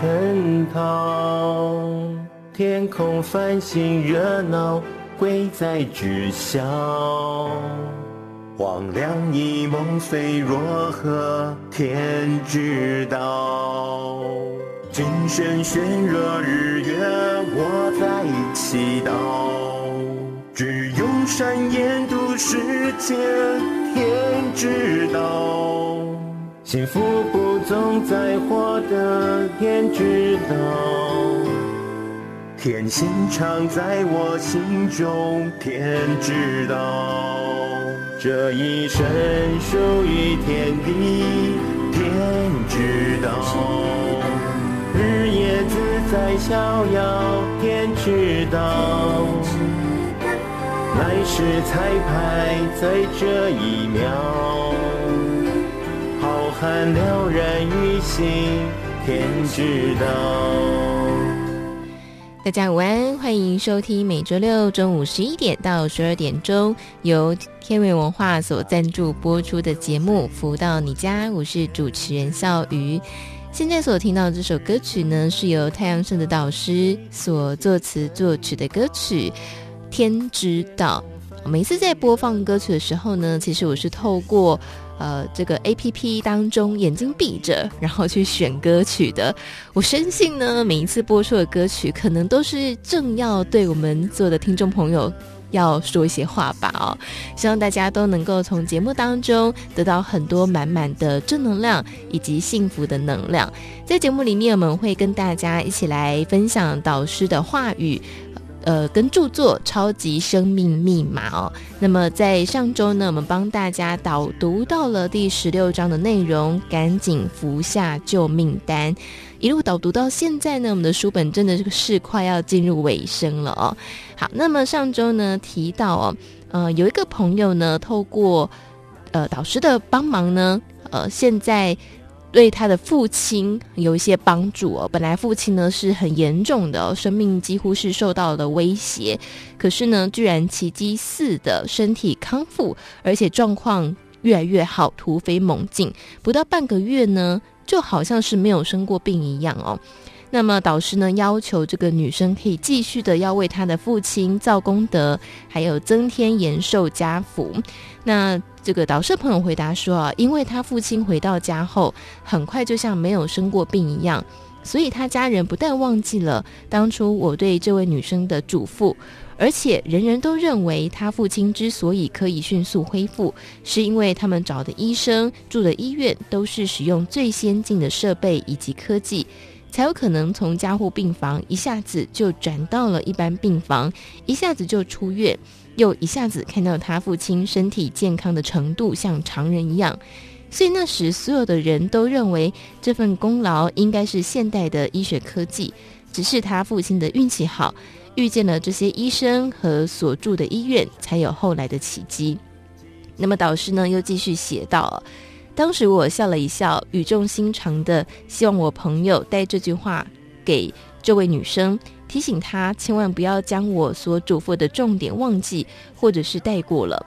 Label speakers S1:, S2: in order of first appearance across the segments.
S1: 皆成套。天空繁星热闹，贵在知晓。黄粱一梦随若何，天知道。金声悬若日月，我在祈祷。只用善言度世间，天知道。幸福不总在获得，天知道。天心常在我心中，天知道。这一生属于天地，天知道。日夜自在逍遥，天知道。来世彩排在这一秒，浩瀚了然于心，天知道。
S2: 大家午安，欢迎收听每周六中午十一点到十二点钟由天元文化所赞助播出的节目《福到你家》，我是主持人笑瑜。现在所听到的这首歌曲呢，是由太阳盛德导师所作词作曲的歌曲。天知道，每次在播放歌曲的时候呢，其实我是透过呃这个 APP 当中眼睛闭着，然后去选歌曲的。我深信呢，每一次播出的歌曲，可能都是正要对我们做的听众朋友要说一些话吧。哦，希望大家都能够从节目当中得到很多满满的正能量以及幸福的能量。在节目里面，我们会跟大家一起来分享导师的话语。呃，跟著作《超级生命密码》哦，那么在上周呢，我们帮大家导读到了第十六章的内容，赶紧服下救命丹，一路导读到现在呢，我们的书本真的是快要进入尾声了哦。好，那么上周呢提到哦，呃，有一个朋友呢，透过呃导师的帮忙呢，呃，现在。对他的父亲有一些帮助哦。本来父亲呢是很严重的，生命几乎是受到了威胁，可是呢，居然奇迹似的身体康复，而且状况越来越好，突飞猛进。不到半个月呢，就好像是没有生过病一样哦。那么导师呢要求这个女生可以继续的要为她的父亲造功德，还有增添延寿家福。那这个导师朋友回答说啊，因为他父亲回到家后，很快就像没有生过病一样，所以他家人不但忘记了当初我对这位女生的嘱咐，而且人人都认为他父亲之所以可以迅速恢复，是因为他们找的医生、住的医院都是使用最先进的设备以及科技，才有可能从加护病房一下子就转到了一般病房，一下子就出院。又一下子看到他父亲身体健康的程度像常人一样，所以那时所有的人都认为这份功劳应该是现代的医学科技，只是他父亲的运气好，遇见了这些医生和所住的医院，才有后来的奇迹。那么导师呢又继续写道：当时我笑了一笑，语重心长的希望我朋友带这句话给这位女生。提醒她千万不要将我所嘱咐的重点忘记，或者是带过了。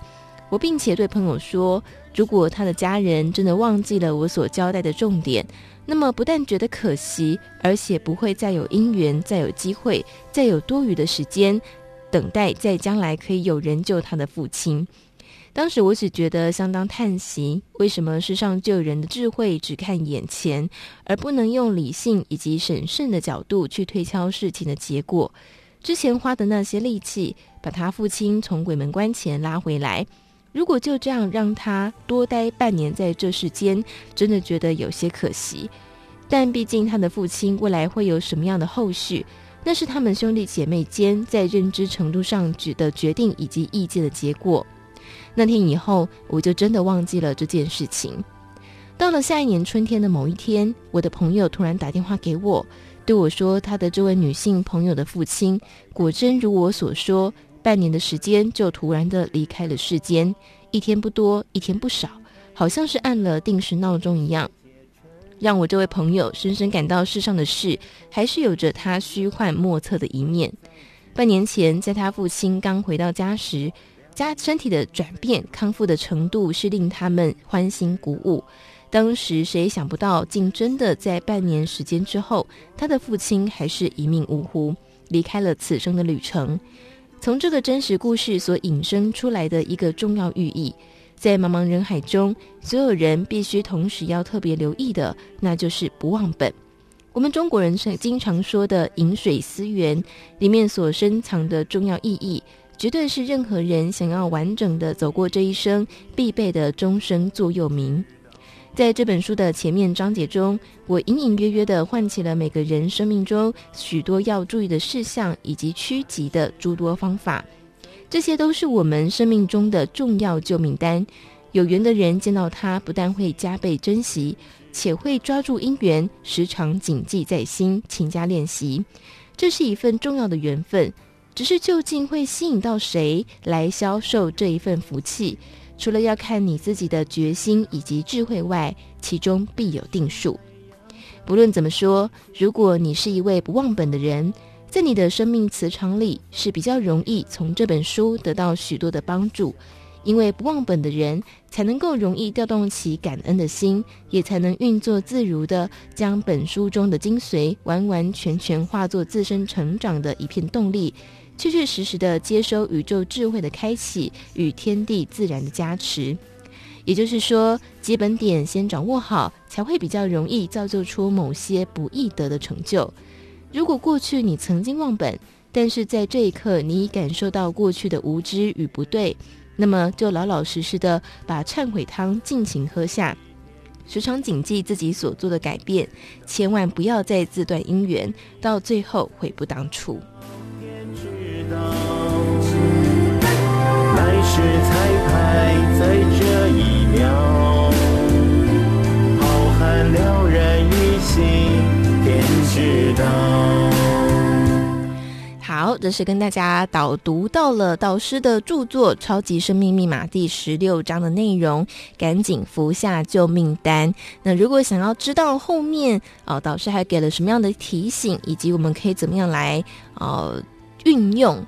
S2: 我并且对朋友说，如果他的家人真的忘记了我所交代的重点，那么不但觉得可惜，而且不会再有姻缘、再有机会、再有多余的时间等待，在将来可以有人救他的父亲。当时我只觉得相当叹息，为什么世上救人的智慧只看眼前，而不能用理性以及审慎的角度去推敲事情的结果？之前花的那些力气，把他父亲从鬼门关前拉回来，如果就这样让他多待半年在这世间，真的觉得有些可惜。但毕竟他的父亲未来会有什么样的后续，那是他们兄弟姐妹间在认知程度上的决定以及意见的结果。那天以后，我就真的忘记了这件事情。到了下一年春天的某一天，我的朋友突然打电话给我。对我说，他的这位女性朋友的父亲，果真如我所说，半年的时间就突然的离开了世间，一天不多，一天不少，好像是按了定时闹钟一样，让我这位朋友深深感到世上的事还是有着它虚幻莫测的一面。半年前，在他父亲刚回到家时，加身体的转变、康复的程度是令他们欢欣鼓舞。当时谁也想不到，竟真的在半年时间之后，他的父亲还是一命呜呼，离开了此生的旅程。从这个真实故事所引申出来的一个重要寓意，在茫茫人海中，所有人必须同时要特别留意的，那就是不忘本。我们中国人是经常说的“饮水思源”，里面所深藏的重要意义，绝对是任何人想要完整的走过这一生必备的终生座右铭。在这本书的前面章节中，我隐隐约约地唤起了每个人生命中许多要注意的事项以及趋吉的诸多方法。这些都是我们生命中的重要救命单。有缘的人见到它，不但会加倍珍惜，且会抓住因缘，时常谨记在心，勤加练习。这是一份重要的缘分，只是究竟会吸引到谁来销售这一份福气？除了要看你自己的决心以及智慧外，其中必有定数。不论怎么说，如果你是一位不忘本的人，在你的生命磁场里是比较容易从这本书得到许多的帮助，因为不忘本的人才能够容易调动起感恩的心，也才能运作自如地将本书中的精髓完完全全化作自身成长的一片动力。确确实实的接收宇宙智慧的开启与天地自然的加持，也就是说，基本点先掌握好，才会比较容易造就出某些不易得的成就。如果过去你曾经忘本，但是在这一刻你已感受到过去的无知与不对，那么就老老实实的把忏悔汤尽情喝下，时常谨记自己所做的改变，千万不要再自断姻缘，到最后悔不当初。
S1: 是彩排在这一秒，浩瀚了然于心，天知道。
S2: 好，这是跟大家导读到了导师的著作《超级生命密码》第十六章的内容，赶紧服下救命丹。那如果想要知道后面哦，导师还给了什么样的提醒，以及我们可以怎么样来呃。运用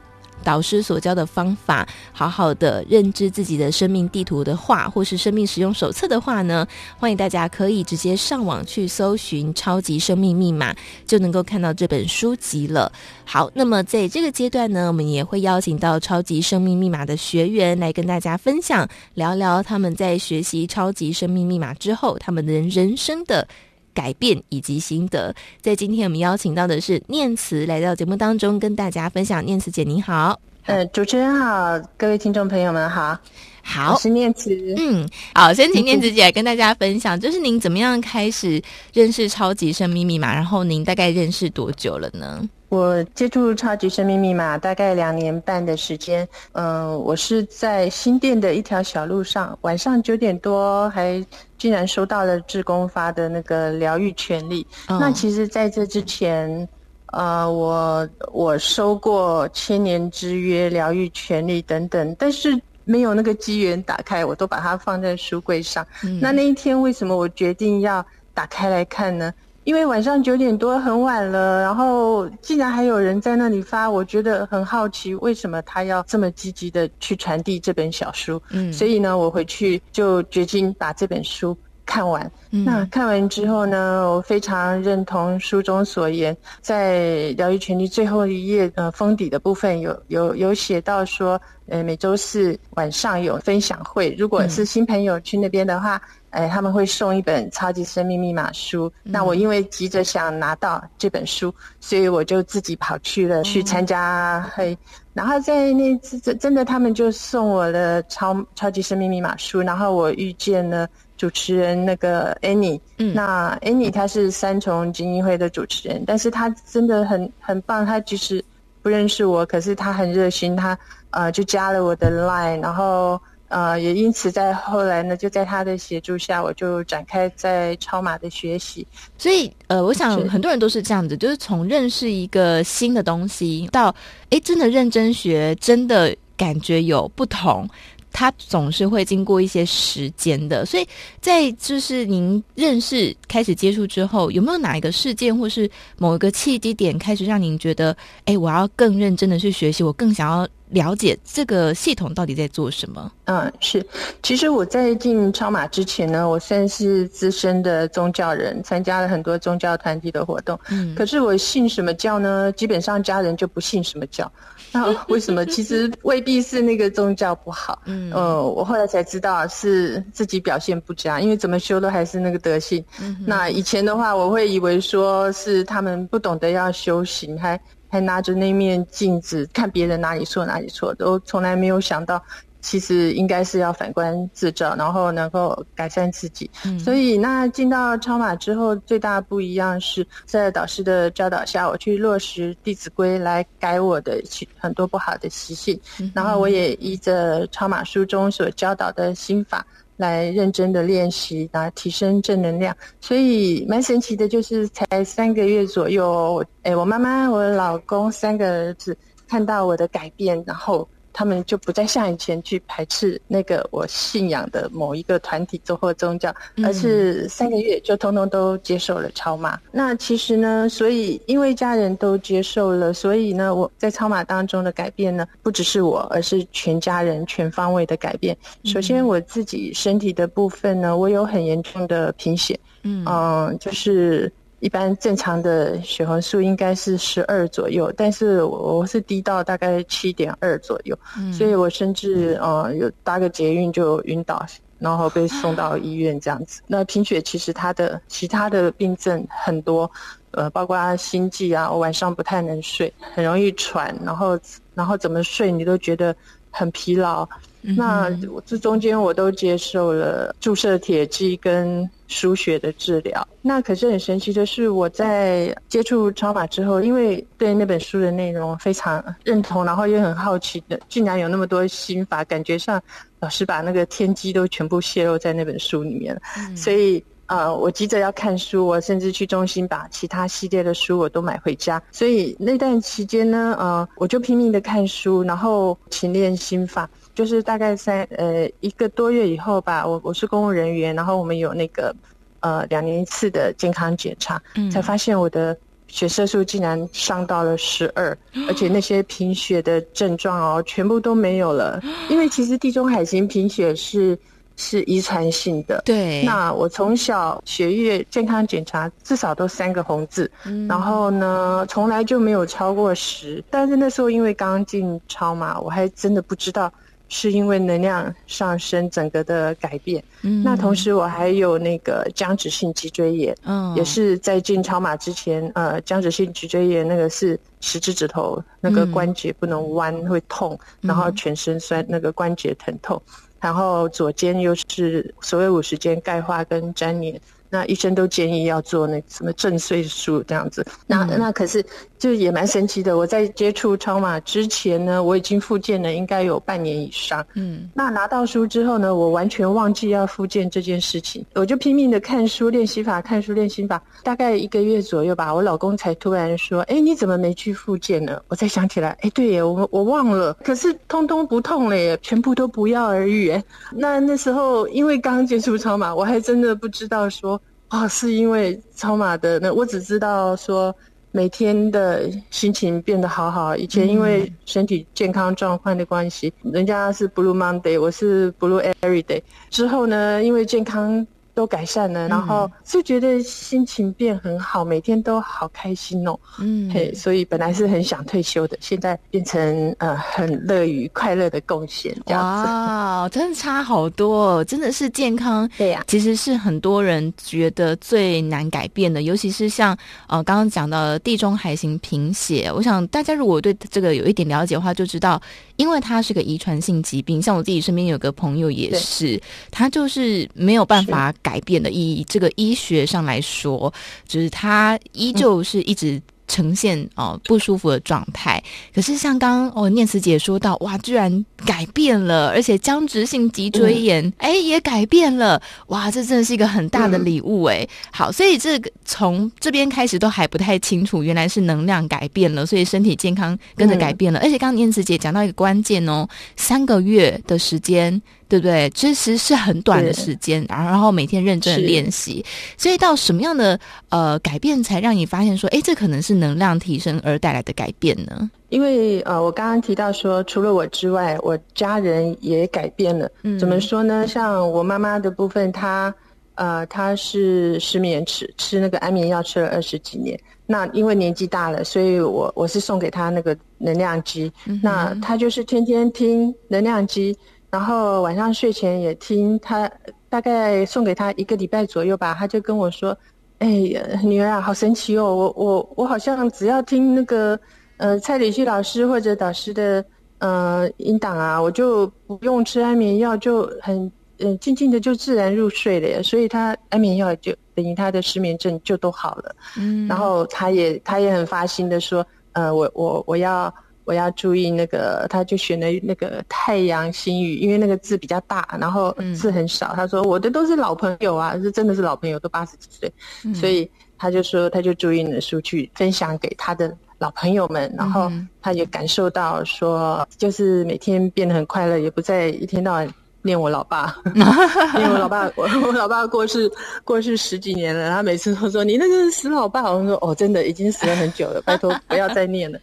S2: 导师所教的方法，好好的认知自己的生命地图的话，或是生命使用手册的话呢，欢迎大家可以直接上网去搜寻《超级生命密码》，就能够看到这本书籍了。好，那么在这个阶段呢，我们也会邀请到《超级生命密码》的学员来跟大家分享，聊聊他们在学习《超级生命密码》之后，他们的人生的。改变以及心得，在今天我们邀请到的是念慈来到节目当中，跟大家分享。念慈姐，你好。
S3: 呃，主持人好，各位听众朋友们好。
S2: 好，
S3: 我是念慈。
S2: 嗯，好，先请念慈姐来跟大家分享，就是您怎么样开始认识超级生命密码，然后您大概认识多久了呢？
S3: 我接触超级生命密码大概两年半的时间。嗯、呃，我是在新店的一条小路上，晚上九点多还竟然收到了志工发的那个疗愈权利。哦、那其实在这之前，呃，我我收过千年之约、疗愈权利等等，但是。没有那个机缘打开，我都把它放在书柜上。嗯、那那一天为什么我决定要打开来看呢？因为晚上九点多很晚了，然后竟然还有人在那里发，我觉得很好奇，为什么他要这么积极的去传递这本小书？嗯，所以呢，我回去就决定把这本书看完。那看完之后呢，我非常认同书中所言，在疗愈权利最后一页呃封底的部分有有有写到说，呃每周四晚上有分享会，如果是新朋友去那边的话。哎，他们会送一本《超级生命密码》书。那我因为急着想拿到这本书，所以我就自己跑去了去参加会。然后在那次真真的，他们就送我了《超超级生命密码》书。然后我遇见了主持人那个 Annie。嗯，那 Annie 她是三重精英会的主持人，但是她真的很很棒。她即使不认识我，可是她很热心，她呃就加了我的 Line，然后。呃，也因此在后来呢，就在她的协助下，我就展开在超马的学习。
S2: 所以，呃，我想很多人都是这样子，就是从认识一个新的东西到，哎，真的认真学，真的感觉有不同。它总是会经过一些时间的，所以在就是您认识、开始接触之后，有没有哪一个事件或是某一个契机点，开始让您觉得，哎，我要更认真的去学习，我更想要了解这个系统到底在做什么？
S3: 嗯，是。其实我在进超马之前呢，我算是资深的宗教人，参加了很多宗教团体的活动。嗯，可是我信什么教呢？基本上家人就不信什么教。那为什么？其实未必是那个宗教不好。嗯，呃，我后来才知道是自己表现不佳，因为怎么修都还是那个德性。嗯，那以前的话，我会以为说是他们不懂得要修行，还还拿着那面镜子看别人哪里错哪里错，都从来没有想到。其实应该是要反观自照，然后能够改善自己。嗯，所以那进到超马之后，最大不一样是在导师的教导下，我去落实《弟子规》来改我的很多不好的习性。嗯，然后我也依着超马书中所教导的心法来认真的练习，来提升正能量。所以蛮神奇的，就是才三个月左右，哎，我妈妈、我老公三个儿子看到我的改变，然后。他们就不再像以前去排斥那个我信仰的某一个团体或宗教，而是三个月就通通都接受了超马。那其实呢，所以因为家人都接受了，所以呢，我在超马当中的改变呢，不只是我，而是全家人全方位的改变。首先我自己身体的部分呢，我有很严重的贫血，嗯，就是。一般正常的血红素应该是十二左右，但是我我是低到大概七点二左右，嗯，所以我甚至呃有搭个捷运就晕倒，然后被送到医院这样子。那贫血其实它的其他的病症很多，呃，包括心悸啊，我晚上不太能睡，很容易喘，然后然后怎么睡你都觉得很疲劳。那这中间我都接受了注射铁剂跟输血的治疗。那可是很神奇的是，我在接触超法之后，因为对那本书的内容非常认同，然后又很好奇的，竟然有那么多心法，感觉上老师把那个天机都全部泄露在那本书里面所以呃，我急着要看书，我甚至去中心把其他系列的书我都买回家。所以那段期间呢，呃，我就拼命的看书，然后勤练心法。就是大概三呃一个多月以后吧，我我是公务人员，然后我们有那个呃两年一次的健康检查，嗯，才发现我的血色素竟然上到了十二，而且那些贫血的症状哦全部都没有了。因为其实地中海型贫血是是遗传性的，
S2: 对。
S3: 那我从小血液健康检查至少都三个红字，嗯，然后呢从来就没有超过十。但是那时候因为刚进超嘛，我还真的不知道。是因为能量上升，整个的改变。嗯，那同时我还有那个僵直性脊椎炎，嗯，也是在进超马之前，呃，僵直性脊椎炎那个是十指指头那个关节不能弯会痛，嗯，然后全身酸，那个关节疼痛，然后左肩又是所谓五十肩钙化跟粘连。那医生都建议要做那什么正碎术这样子，那那可是就也蛮神奇的。我在接触超马之前呢，我已经复健了，应该有半年以上。嗯，那拿到书之后呢，我完全忘记要复健这件事情，我就拼命的看书练习法，看书练习法，大概一个月左右吧，我老公才突然说：“哎，你怎么没去复健呢？”我才想起来，哎，对耶，我我忘了，可是通通不痛了耶，全部都不药而愈。哎，那那时候因为刚接触超马，我还真的不知道说。啊、哦，是因为超马的那，我只知道说每天的心情变得好好。以前因为身体健康状况的关系，嗯、人家是 Blue Monday，我是 Blue Every Day。之后呢，因为健康都改善了，
S2: 嗯、
S3: 然后就觉得心情变很好，每天都好开心哦。嗯，嘿，所以本来是很想退休的，现在变成呃很乐于快乐的贡献这样子。
S2: 哇，真的差好多，真的是健康。
S3: 对呀、啊，
S2: 其实是很多人觉得最难改变的，尤其是像呃刚刚讲到的地中海型贫血，我想大家如果对这个有一点了解的话，就知道，因为它是个遗传性疾病，像我自己身边有个朋友也是，他就是没有办法改变的。意义这个医学上来说，就是他依旧是一直。呈现哦不舒服的状态，可是像刚刚哦念慈姐说到，哇，居然改变了，而且僵直性脊椎炎哎、嗯、也改变了，哇，这真的是一个很大的礼物哎。好，所以这个从这边开始都还不太清楚，原来是能量改变了，所以身体健康跟着改变了。嗯、而且刚刚念慈姐讲到一个关键哦，三个月的时间。对不对？其实是很短的时间，然后每天认真的练习，所以到什么样的呃改变才让你发现说，哎，这可能是能量提升而带来的改变呢？
S3: 因为呃，我刚刚提到说，除了我之外，我家人也改变了。嗯，怎么说呢？像我妈妈的部分，她呃，她是失眠，吃吃那个安眠药吃了二十几年。那因为年纪大了，所以我我是送给她那个能量机。嗯、那她就是天天听能量机。然后晚上睡前也听他，大概送给他一个礼拜左右吧，他就跟我说：“哎呀，女儿啊，好神奇哦！我我我好像只要听那个呃蔡礼旭老师或者导师的呃音档啊，我就不用吃安眠药，就很嗯、呃、静静的就自然入睡了呀。所以他安眠药就等于他的失眠症就都好了。嗯，然后他也他也很发心的说：呃，我我我要。”我要注意那个，他就选了那个太阳星语，因为那个字比较大，然后字很少。嗯、他说我的都是老朋友啊，是真的是老朋友，都八十几岁，嗯、所以他就说他就注意你的书去分享给他的老朋友们，然后他也感受到说，就是每天变得很快乐，也不再一天到晚。念我老爸，因为我老爸，我我老爸过世过世十几年了，他每次都说你那个死老爸，我说哦，真的已经死了很久了，拜托不要再念了，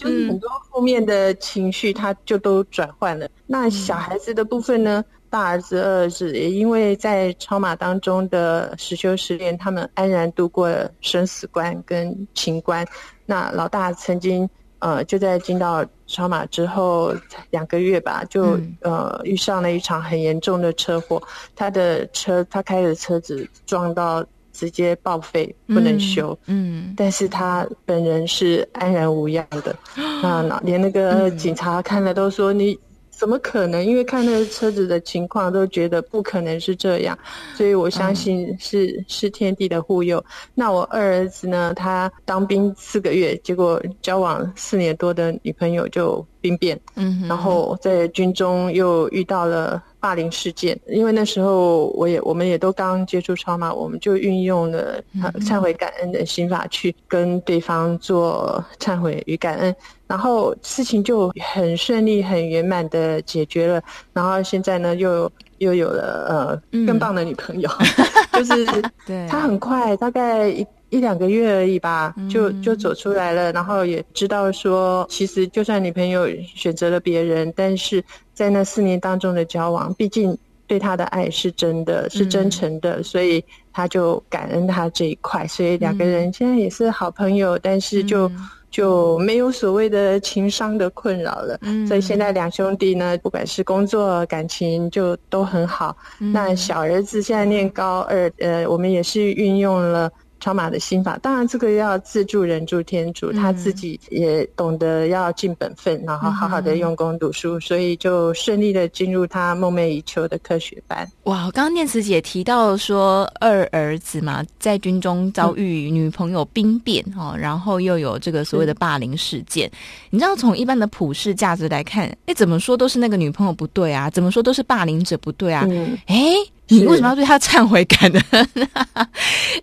S3: 就是很多负面的情绪，他就都转换了。那小孩子的部分呢？大儿子、二儿子也因为在超马当中的实修实练，他们安然度过了生死关跟情关。那老大曾经。呃，就在进到超马之后两个月吧，就、嗯、呃遇上了一场很严重的车祸。他的车，他开的车子撞到，直接报废，不能修。嗯，嗯，但是他本人是安然无恙的。那、嗯、连那个警察看了都说你。怎么可能？因为看那个车子的情况，都觉得不可能是这样，所以我相信是、嗯、是天地的护佑。那我二儿子呢？他当兵四个月，结果交往四年多的女朋友就兵变，嗯，然后在军中又遇到了霸凌事件。因为那时候我也我们也都刚接触超马，我们就运用了忏悔感恩的心法去跟对方做忏悔与感恩。然后事情就很顺利、很圆满的解决了。然后现在呢，又又有了呃更棒的女朋友，嗯、就是他很快，大概一一两个月而已吧，就就走出来了。然后也知道说，其实就算女朋友选择了别人，但是在那四年当中的交往，毕竟对他的爱是真的，是真诚的，所以他就感恩他这一块。所以两个人现在也是好朋友，但是就。就没有所谓的情商的困扰了，嗯，所以现在两兄弟呢，不管是工作、感情，就都很好。嗯，那小儿子现在念高二，呃，我们也是运用了。超马的心法，当然这个要自助人助天助，他自己也懂得要尽本分，然后好好的用功读书，所以就顺利的进入他梦寐以求的科学班。
S2: 哇，刚刚念慈姐提到说二儿子嘛，在军中遭遇女朋友兵变哦，然后又有这个所谓的霸凌事件。你知道从一般的普世价值来看，哎，怎么说都是那个女朋友不对啊，怎么说都是霸凌者不对啊，哎。你为什么要对他忏悔感恩？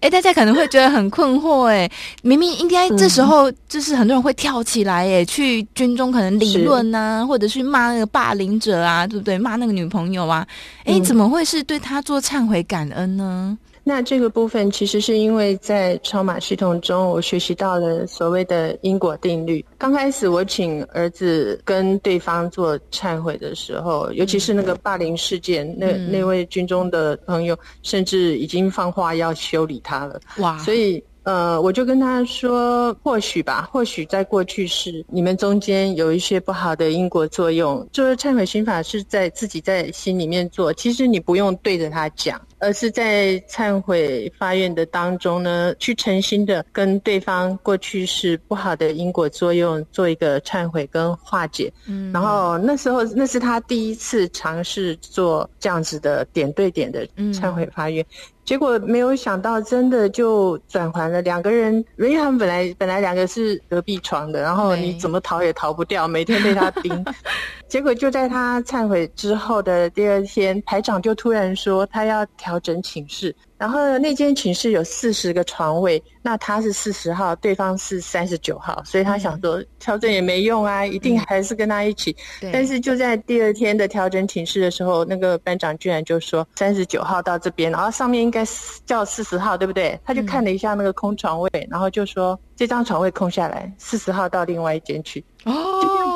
S2: 哎，大家可能会觉得很困惑。哎，明明应该这时候就是很多人会跳起来，哎，去军中可能理论啊，或者去骂那个霸凌者啊，对不对？骂那个女朋友啊，哎，怎么会是对他做忏悔感恩呢？
S3: 那这个部分其实是因为在超马系统中，我学习到了所谓的因果定律。刚开始我请儿子跟对方做忏悔的时候，尤其是那个霸凌事件，嗯、那那位军中的朋友甚至已经放话要修理他了。哇！所以。呃，我就跟他说，或许吧，或许在过去是你们中间有一些不好的因果作用。就是忏悔心法是在自己在心里面做，其实你不用对着他讲。而是在忏悔发愿的当中呢，去诚心的跟对方过去是不好的因果作用做一个忏悔跟化解。嗯，然后那时候那是他第一次尝试做这样子的点对点的忏悔发愿，嗯、结果没有想到真的就转还了。两个人，因为他们本来本来两个是隔壁床的，然后你怎么逃也逃不掉，每天被他盯。结果就在他忏悔之后的第二天，排长就突然说他要调整寝室。然后那间寝室有四十个床位，那他是四十号，对方是三十九号，所以他想说调整也没用啊，一定还是跟他一起。嗯、但是就在第二天的调整寝室的时候，那个班长居然就说三十九号到这边，然后上面应该叫四十号，对不对？他就看了一下那个空床位，嗯、然后就说这张床位空下来，四十号到另外一间去。哦，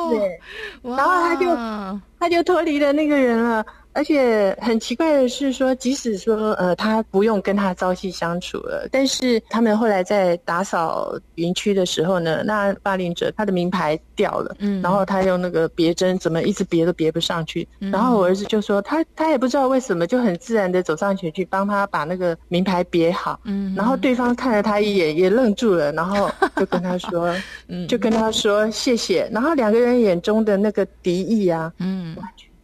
S3: 就这样子耶。然后他就他就脱离了那个人了。而且很奇怪的是说，即使说呃他不用跟他朝夕相处了，但是他们后来在打扫营区的时候呢，那霸凌者他的名牌掉了，嗯，然后他用那个别针怎么一直别都别不上去，嗯、然后我儿子就说他他也不知道为什么，就很自然的走上前去帮他把那个名牌别好，嗯，然后对方看了他一眼也愣住了，然后就跟他说，嗯，就跟他说谢谢，然后两个人眼中的那个敌意啊，嗯。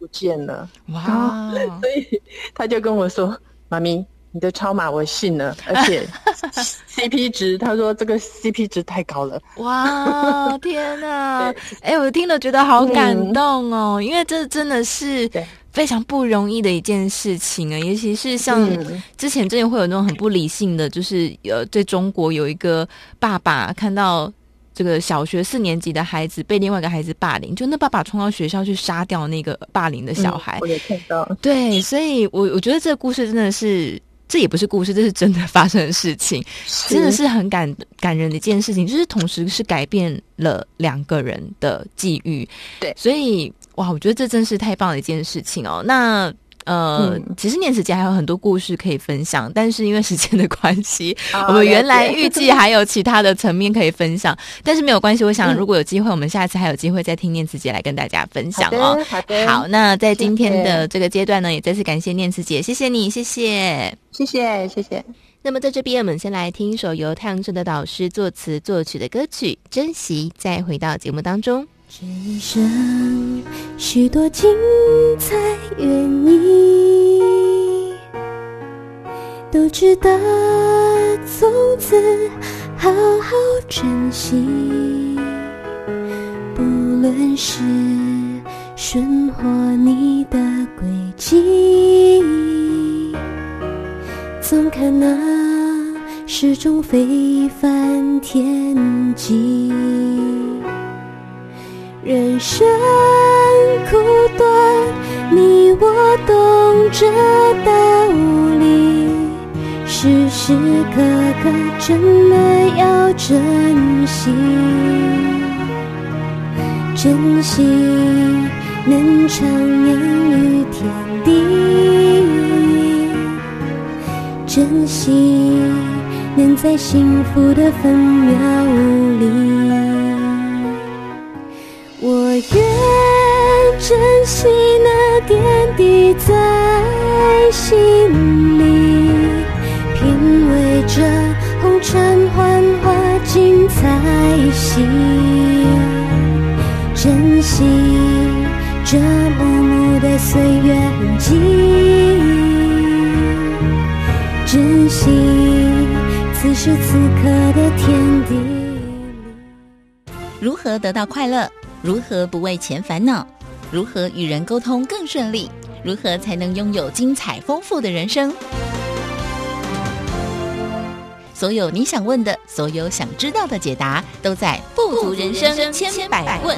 S3: 不见了哇！所以他就跟我说：“妈咪，你的超码我信了，而且 CP 值，他说这个 CP 值太高了。”哇！天哪！哎对，我听了觉得好感动哦，嗯、因为这真的是非常不容易的一件事情啊，尤其是像之前真的会有那种很不理性的，就是呃，在中国有一个爸爸看到。这个小学四年级的孩子被另外一个孩子霸凌，就那爸爸冲到学校去杀掉那个霸凌的小孩。嗯、我也看到。对，所以我我觉得这个故事真的是，这也不是故事，这是真的发生的事情，真的是很感感人的一件事情，就是同时是改变了两个人的际遇。对，所以哇，我觉得这真是太棒的一件事情哦。那。呃，嗯、其实念慈姐还有很多故事可以分享，但是因为时间的关系，哦、我们原来预计还有其他的层面可以分享，但是没有关系。我想如果有机会，嗯、我们下次还有机会再听念慈姐来跟大家分享哦。好的，好，那在今天的这个阶段呢，也再次感谢念慈姐，谢谢你，谢谢，谢谢，谢谢。那么在这边，我们先来听一首由太阳盛德导师作词作曲的歌曲《珍惜》，再回到节目当中。
S4: 这一生许多精彩原因，都值得从此好好珍惜。不论是顺或逆的轨迹，总看那始终非凡天际。人生苦短，你我懂这道理，时时刻刻真的要珍惜，珍惜能徜徉于天地，珍惜能在幸福的分秒里。我愿珍惜那点滴在心里，品味着红尘幻化精彩戏，珍惜这幕幕的岁月痕迹，珍惜此时此刻的天地里。
S5: 如何得到快乐？如何不为钱烦恼？如何与人沟通更顺利？如何才能拥有精彩丰富的人生？所有你想问的，所有想知道的解答，都在《富足人生千百问》。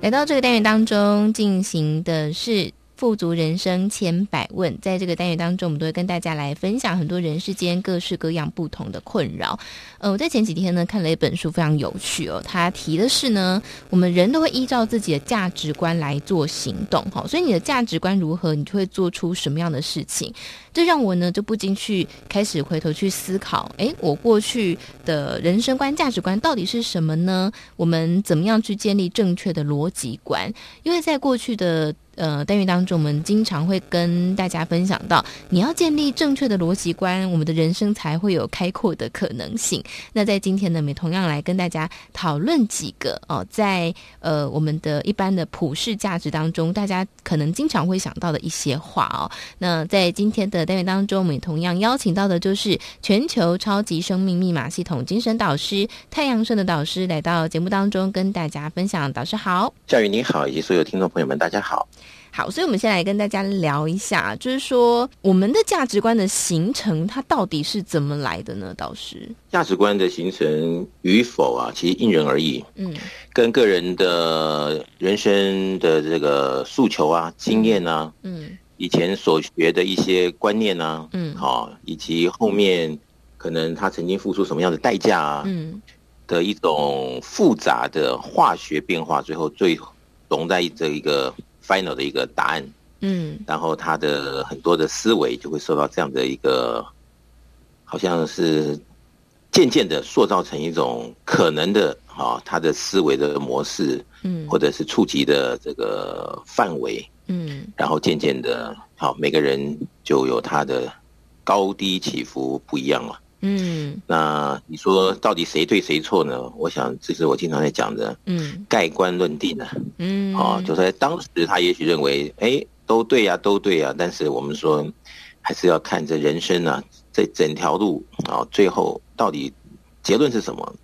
S2: 来到这个单元当中，进行的是。富足人生千百问，在这个单元当中，我们都会跟大家来分享很多人世间各式各样不同的困扰。呃，我在前几天呢看了一本书，非常有趣哦。他提的是呢，我们人都会依照自己的价值观来做行动，哈，所以你的价值观如何，你就会做出什么样的事情。这让我呢就不禁去开始回头去思考，诶，我过去的人生观、价值观到底是什么呢？我们怎么样去建立正确的逻辑观？因为在过去的。呃，单元当中，我们经常会跟大家分享到，你要建立正确的逻辑观，我们的人生才会有开阔的可能性。那在今天呢，我们同样来跟大家讨论几个哦，在呃我们的一般的普世价值当中，大家可能经常会想到的一些话哦。那在今天的单元当中，我们同样邀请到的就是全球超级生命密码系统精神导师太阳盛的导师来到节目当中跟大家分享。导师好，
S6: 夏宇你好，以及所有听众朋友们，大家好。
S2: 好，所以我们先来跟大家聊一下，就是说我们的价值观的形成，它到底是怎么来的呢？导师，
S6: 价值观的形成与否啊，其实因人而异，嗯，跟个人的人生的这个诉求啊、经验啊，嗯，以前所学的一些观念啊，嗯，好，以及后面可能他曾经付出什么样的代价啊，嗯，的一种复杂的化学变化，最后最融在这一个。Final 的一个答案，嗯，然后他的很多的思维就会受到这样的一个，好像是渐渐的塑造成一种可能的啊，他的思维的模式，嗯，或者是触及的这个范围，嗯，然后渐渐的，好，每个人就有他的高低起伏不一样了。嗯，那你说到底谁对谁错呢？我想这是我经常在讲的，嗯，盖棺论定啊，嗯，好、哦，就在当时他也许认为，哎，都对呀、啊，都对呀、啊，但是我们说，还是要看这人生啊，这整条路啊、哦，最后到底结论是什么，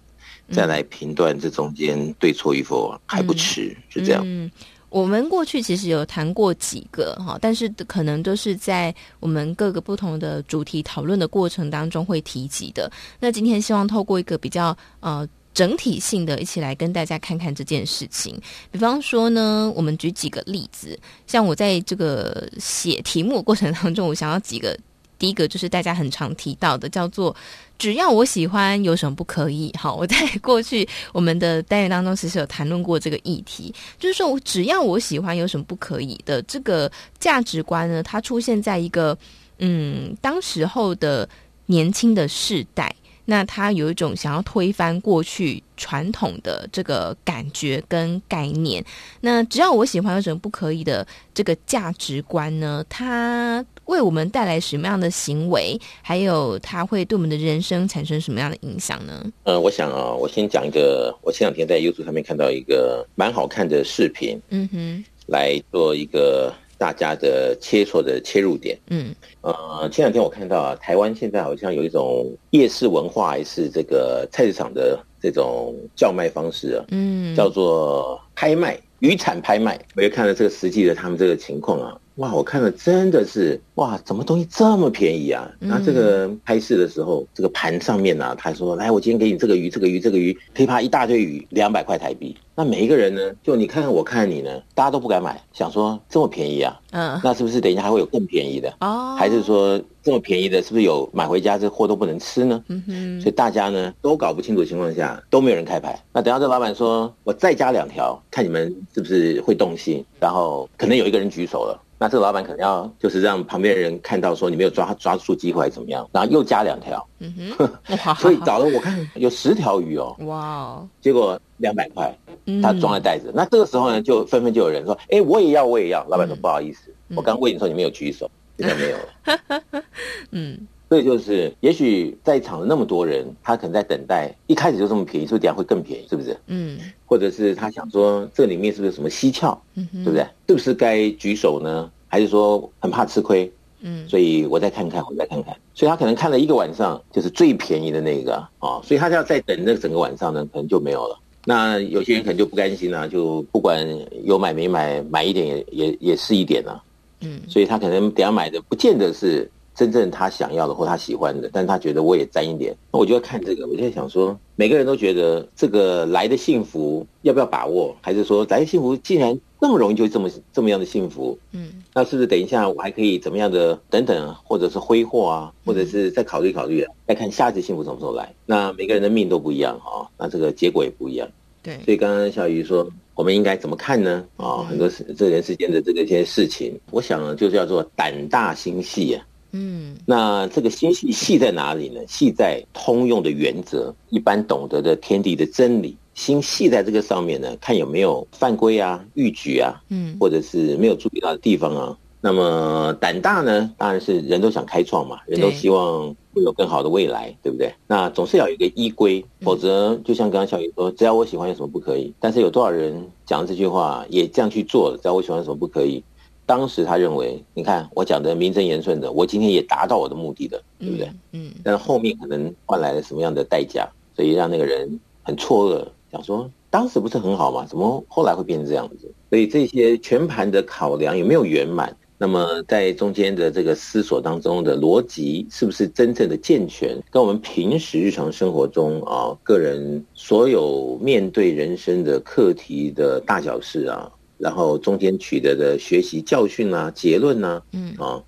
S6: 再来评断这中间对错与否还不迟，嗯、是这样。嗯
S2: 我们过去其实有谈过几个哈，但是可能都是在我们各个不同的主题讨论的过程当中会提及的。那今天希望透过一个比较呃整体性的，一起来跟大家看看这件事情。比方说呢，我们举几个例子，像我在这个写题目过程当中，我想要几个。第一个就是大家很常提到的，叫做“只要我喜欢，有什么不可以？”好，我在过去我们的单元当中，其实有谈论过这个议题，就是说我只要我喜欢，有什么不可以的这个价值观呢？它出现在一个嗯，当时候的年轻的世代。那他有一种想要推翻过去传统的这个感觉跟概念。那只要我喜欢，有什么不可以的这个价值观呢？它为我们带来什么样的行为？还有它会对我们的人生产生什么样的影响呢？
S6: 嗯，我想啊，我先讲一个，我前两天在 YouTube 上面看到一个蛮好看的视频，嗯哼，来做一个。大家的切磋的切入点，嗯，呃，前两天我看到啊，台湾现在好像有一种夜市文化，还是这个菜市场的这种叫卖方式啊，嗯，叫做拍卖，渔产拍卖。我也看了这个实际的他们这个情况啊。哇，我看了真的是哇，怎么东西这么便宜啊？那这个拍摄的时候，这个盘上面呢、啊，他说：“来，我今天给你这个鱼，这个鱼，这个鱼，可以啪一大堆鱼，两百块台币。”那每一个人呢，就你看看我看看你呢，大家都不敢买，想说这么便宜啊，嗯，那是不是等一下还会有更便宜的？哦，还是说这么便宜的，是不是有买回家这货都不能吃呢？嗯哼，所以大家呢都搞不清楚的情况下，都没有人开牌。那等下这老板说：“我再加两条，看你们是不是会动心。”然后可能有一个人举手了。那这个老板可能要就是让旁边的人看到说你没有抓抓住机会还是怎么样，然后又加两条，嗯哼，所以找了我看 有十条鱼哦，哇，结果两百块，他装在袋子。那这个时候呢，就纷纷就有人说，哎，我也要，我也要。老板说不好意思，我刚问你说你没有举手，现在没有了。嗯，所以就是也许在场的那么多人，他可能在等待，一开始就这么便宜，是不是等下会更便宜？是不是？嗯。或者是他想说，这里面是不是有什么蹊跷？嗯哼，对不对？是不是该举手呢？还是说很怕吃亏？嗯，所以我再看看，我再看看。所以他可能看了一个晚上，就是最便宜的那个啊、哦，所以他要再等那整个晚上呢，可能就没有了。那有些人可能就不甘心啊，就不管有买没买，买一点也也也是一点啊。嗯，所以他可能等下买的不见得是真正他想要的或他喜欢的，但他觉得我也沾一点，那我就要看这个。我就在想说，每个人都觉得这个来的幸福要不要把握，还是说来的幸福竟然那么容易就这么这么样的幸福？嗯，那是不是等一下我还可以怎么样的等等，或者是挥霍啊，或者是再考虑考虑啊，再看下一次幸福什么时候来？那每个人的命都不一样哈，那这个结果也不一样。
S2: 对，
S6: 所以刚刚小鱼说，我们应该怎么看呢？啊，很多事这人世间的这个一些事情，我想呢，就是叫做胆大心细啊。嗯，那这个心细细在哪里呢？系在通用的原则，一般懂得的天地的真理。心系在这个上面呢，看有没有犯规啊、逾矩啊，嗯，或者是没有注意到的地方啊。那么胆大呢，当然是人都想开创嘛，人都希望会有更好的未来，对不对？那总是要有一个依归，否则就像刚刚小雨说，只要我喜欢，有什么不可以？但是有多少人讲这句话也这样去做了？只要我喜欢，有什么不可以？当时他认为，你看我讲的名正言顺的，我今天也达到我的目的的，对不对？嗯。嗯，但是后面可能换来了什么样的代价，所以让那个人很错愕，想说当时不是很好吗？怎么后来会变成这样子？所以这些全盘的考量有没有圆满？那么在中间的这个思索当中的逻辑是不是真正的健全？跟我们平时日常生活中啊，个人所有面对人生的课题的大小事啊。然后中间取得的学习教训啊，结论呢、啊，嗯。啊，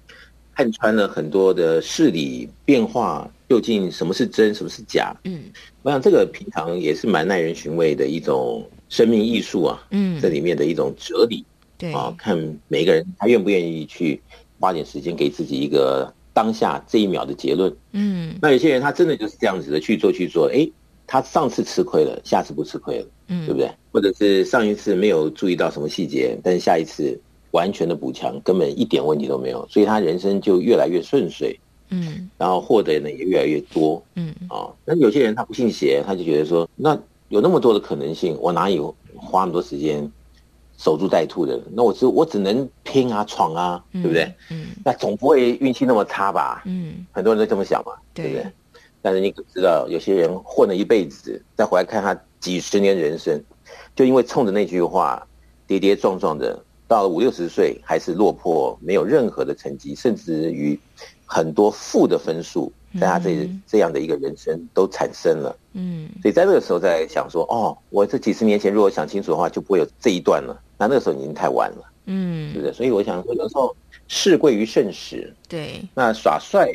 S6: 看穿了很多的事理变化，究竟什么是真，什么是假？嗯，我想这个平常也是蛮耐人寻味的一种生命艺术啊，嗯，这里面的一种哲理，对。啊，看每个人他愿不愿意去花点时间给自己一个当下这一秒的结论，嗯，那有些人他真的就是这样子的去做去做，哎。他上次吃亏了，下次不吃亏了，嗯，对不对？或者是上一次没有注意到什么细节，但是下一次完全的补强，根本一点问题都没有，所以他人生就越来越顺遂，嗯，然后获得呢也越来越多，嗯啊。那有些人他不信邪，他就觉得说，那有那么多的可能性，我哪有花那么多时间守株待兔的？那我只我只能拼啊闯啊，对不对？嗯，那总不会运气那么差吧？嗯，很多人都这么想嘛，对不对？但是你可知道，有些人混了一辈子，再回来看他几十年人生，就因为冲着那句话，跌跌撞撞的，到了五六十岁还是落魄，没有任何的成绩，甚至于很多负的分数，在他这这样的一个人生都产生了。嗯，所以在那个时候在想说，哦，我这几十年前如果想清楚的话，就不会有这一段了。那那个时候已经太晚了。嗯，对不对？所以我想说，有时候事贵于慎始。对，那耍帅。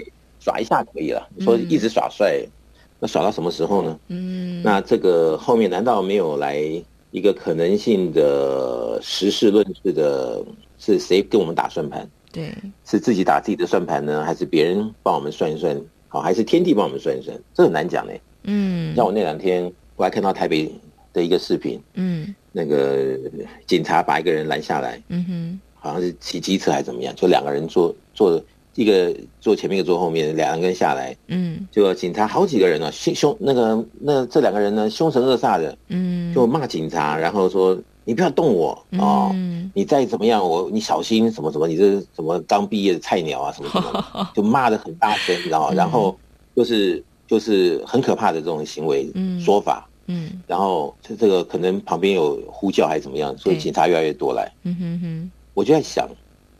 S6: 耍一下可以了，说一直耍帅，嗯、那耍到什么时候呢？嗯，那这个后面难道没有来一个可能性的实事论事的？是谁跟我们打算盘？对，是自己打自己的算盘呢，还是别人帮我们算一算？好，还是天地帮我们算一算？这很难讲呢。嗯，像我那两天我还看到台北的一个视频，嗯，那个警察把一个人拦下来，嗯哼，好像是骑机车还是怎么样，就两个人坐坐。一个坐前面，一个坐后面，两个人下来，嗯，就警察好几个人呢，凶凶那个那这两个人呢，凶神恶煞的，嗯，就骂警察，然后说你不要动我哦，嗯，你再怎么样我你小心什么什么，你这什么刚毕业的菜鸟啊什么什么，就骂的很大声，你知道吗？然后就是就是很可怕的这种行为说法，嗯，然后这这个可能旁边有呼叫还是怎么样，所以警察越来越多来，嗯哼哼，我就在想，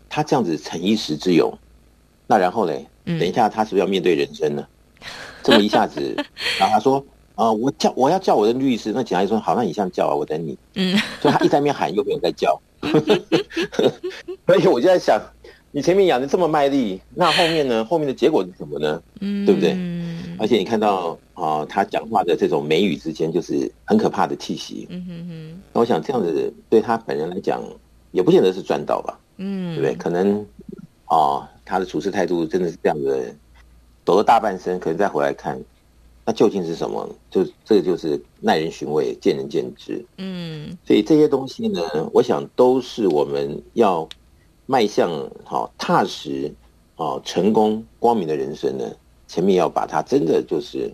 S6: 他这样子逞一时之勇。那然后嘞，等一下他是不是要面对人生呢？嗯、这么一下子，然后他说：“啊、呃，我叫我要叫我的律师。”那警察就说：“好，那你先叫啊，我等你。”嗯，所以他一在那边喊，又没有在叫。所以我就在想，你前面养的这么卖力，那后面呢？后面的结果是什么呢？嗯，对不对？而且你看到啊、呃，他讲话的这种眉宇之间，就是很可怕的气息。嗯哼哼。那我想这样子对他本人来讲，也不见得是赚到吧？嗯，对不对？可能啊。呃他的处事态度真的是这样子，走了大半生，可能再回来看，那究竟是什么？就这个就是耐人寻味，见仁见智。嗯，所以这些东西呢，我想都是我们要迈向好踏实、好成功、光明的人生呢。前面要把它真的就是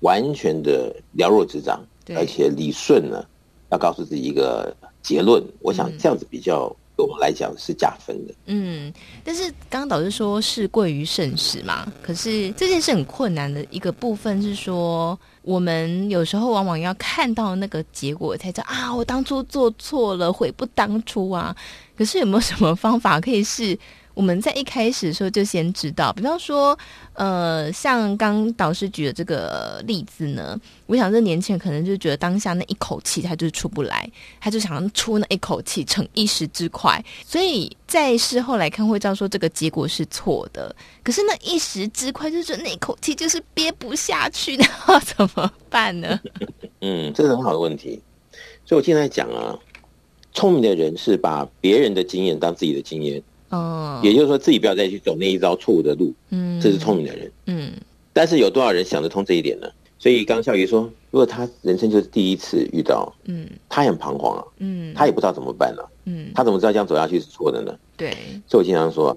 S6: 完全的了若指掌，而且理顺呢，要告诉自己一个结论。我想这样子比较。对我们来讲是加分的。嗯，
S2: 但是刚刚导师说是贵于慎始嘛，可是这件事很困难的一个部分是说，我们有时候往往要看到那个结果才知道啊，我当初做错了，悔不当初啊。可是有没有什么方法可以是我们在一开始的时候就先知道，比方说，呃，像刚导师举的这个例子呢，我想这年轻人可能就觉得当下那一口气他就是出不来，他就想要出那一口气逞一时之快，所以在事后来看会知道说这个结果是错的。可是那一时之快就是那一口气就是憋不下去，那要怎么办呢？
S6: 嗯，这是很好的问题。所以我现在讲啊。聪明的人是把别人的经验当自己的经验，哦，也就是说自己不要再去走那一招错误的路，嗯，这是聪明的人，嗯。但是有多少人想得通这一点呢？所以刚笑宇说，如果他人生就是第一次遇到，嗯，他很彷徨啊，嗯，他也不知道怎么办了，嗯，他怎么知道这样走下去是错的呢？对。所以我经常说，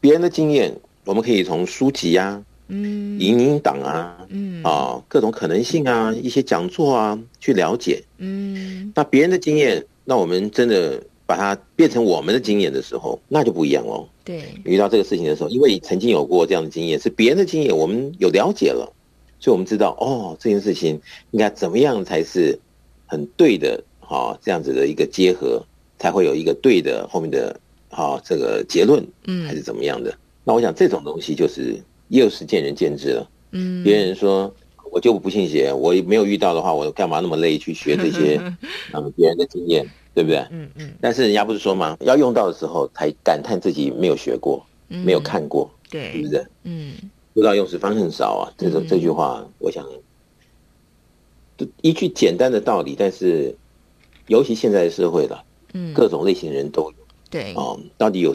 S6: 别人的经验，我们可以从书籍啊，嗯，影音档啊，嗯，啊，各种可能性啊，一些讲座啊，去了解，嗯。那别人的经验。那我们真的把它变成我们的经验的时候，那就不一样哦。对，遇到这个事情的时候，因为曾经有过这样的经验，是别人的经验，我们有了解了，所以我们知道哦，这件事情应该怎么样才是很对的，哈，这样子的一个结合，才会有一个对的后面的哈这个结论，嗯，还是怎么样的？嗯、那我想这种东西就是又是见仁见智了。嗯，别人说。我就不信邪，我没有遇到的话，我干嘛那么累去学这些 嗯别人的经验，对不对？嗯嗯。但是人家不是说吗？要用到的时候才感叹自己没有学过，嗯、没有看过，对，是不是？嗯。不知道用时方恨少啊，这种这句话，我想，一句简单的道理，但是尤其现在的社会了，嗯，各种类型的人都有，对，哦，到底有。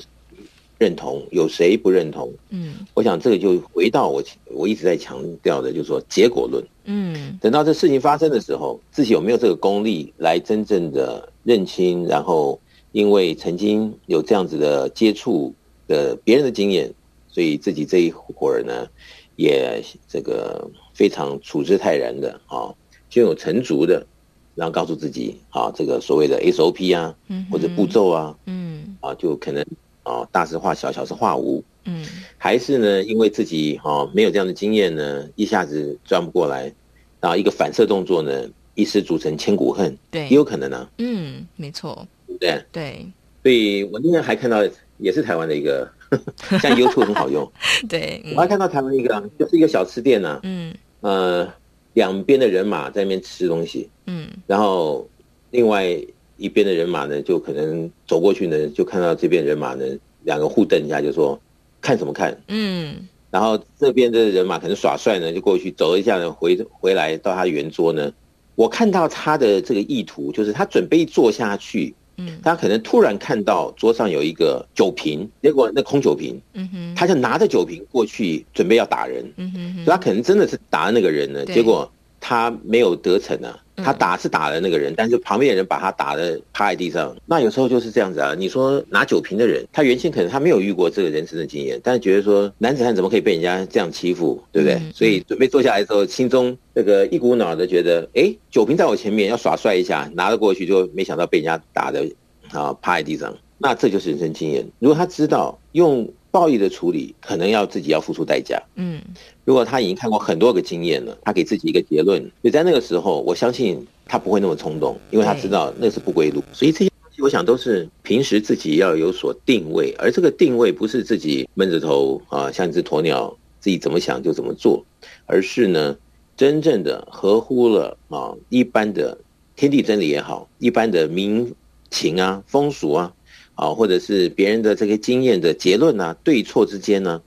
S6: 认同有谁不认同？嗯，我想这个就回到我我一直在强调的，就是说结果论。嗯，等到这事情发生的时候，自己有没有这个功力来真正的认清？然后因为曾经有这样子的接触的别人的经验，所以自己这一伙人呢，也这个非常处之泰然的啊，胸有成竹的，然后告诉自己啊，这个所谓的 SOP 啊，或者步骤啊，嗯，啊，就可能。哦，大事化小，小事化无。嗯，还是呢，因为自己哈、哦、没有这样的经验呢，一下子转不过来，然后一个反射动作呢，一失足成千古恨。对，也有可能呢、啊。嗯，没错。对对。所以我那天还看到，也是台湾的一个，像 YouTube 很好用。对，我还看到台湾一个，就是一个小吃店呢、啊。嗯。呃，两边的人马在那边吃东西。嗯。然后另外。一边的人马呢，就可能走过去呢，就看到这边人马呢，两个互瞪一下，就说看什么看？嗯，然后这边的人马可能耍帅呢，就过去走了一下呢，回回来到他的圆桌呢，我看到他的这个意图，就是他准备坐下去，嗯，他可能突然看到桌上有一个酒瓶，结果那空酒瓶，嗯哼，他就拿着酒瓶过去准备要打人，嗯哼，所以他可能真的是打那个人呢，结果他没有得逞啊。他打是打了那个人，但是旁边的人把他打的趴在地上。那有时候就是这样子啊。你说拿酒瓶的人，他原先可能他没有遇过这个人生的经验，但是觉得说男子汉怎么可以被人家这样欺负，对不对？所以准备坐下来的时候，心中这个一股脑的觉得，哎，酒瓶在我前面要耍帅一下，拿了过去，就没想到被人家打的啊趴在地上。那这就是人生经验。如果他知道用。暴力的处理可能要自己要付出代价。嗯，如果他已经看过很多个经验了，他给自己一个结论，所以在那个时候，我相信他不会那么冲动，因为他知道那是不归路。所以这些东西，我想都是平时自己要有所定位，而这个定位不是自己闷着头啊，像一只鸵鸟，自己怎么想就怎么做，而是呢，真正的合乎了啊一般的天地真理也好，一般的民情啊风俗啊。啊，或者是别人的这个经验的结论啊，对错之间呢，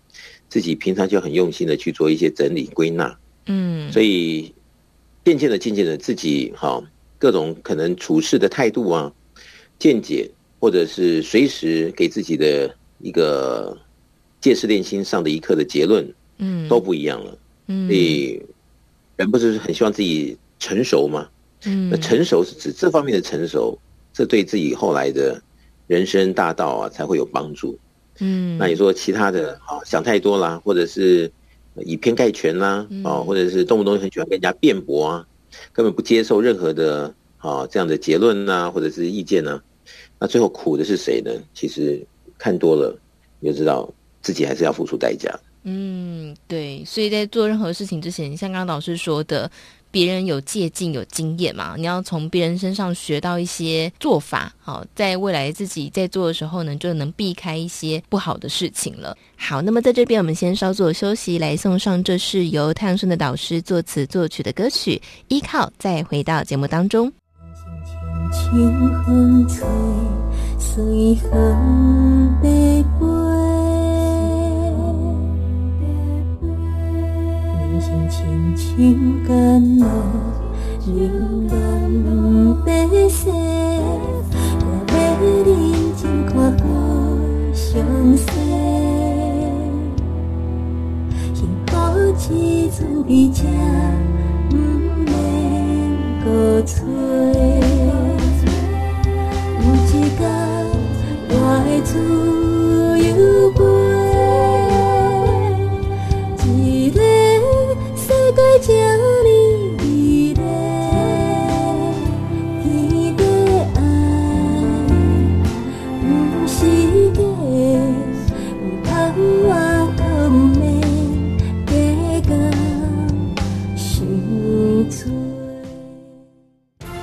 S6: 自己平常就很用心的去做一些整理归纳，嗯，所以渐渐的、渐渐的，自己哈各种可能处事的态度啊、见解，或者是随时给自己的一个戒失恋心上的一课的结论，嗯，都不一样了，嗯，所以人不是很希望自己成熟吗？嗯，那成熟是指这方面的成熟，这对自己后来的。人生大道啊，才会有帮助。嗯，那你说其他的啊，想太多啦，或者是以偏概全啦，啊，或者是动不动很喜欢跟人家辩驳啊，根本不接受任何的啊这样的结论呐，或者是意见呢？那最后苦的是谁呢？其实看多了，你就知道自己还是要付出代价。
S2: 嗯，对，所以在做任何事情之前，像刚刚老师说的。别人有借鉴有经验嘛，你要从别人身上学到一些做法，好，在未来自己在做的时候呢，就能避开一些不好的事情了。好，那么在这边我们先稍作休息，来送上这是由太阳盛德导师作词作曲的歌曲《依靠》，再回到节目当中。
S4: 轻轻甘露，冷暖白雪，也要认真看好相思。幸福只存在这，不免搁找。有一天，我会自由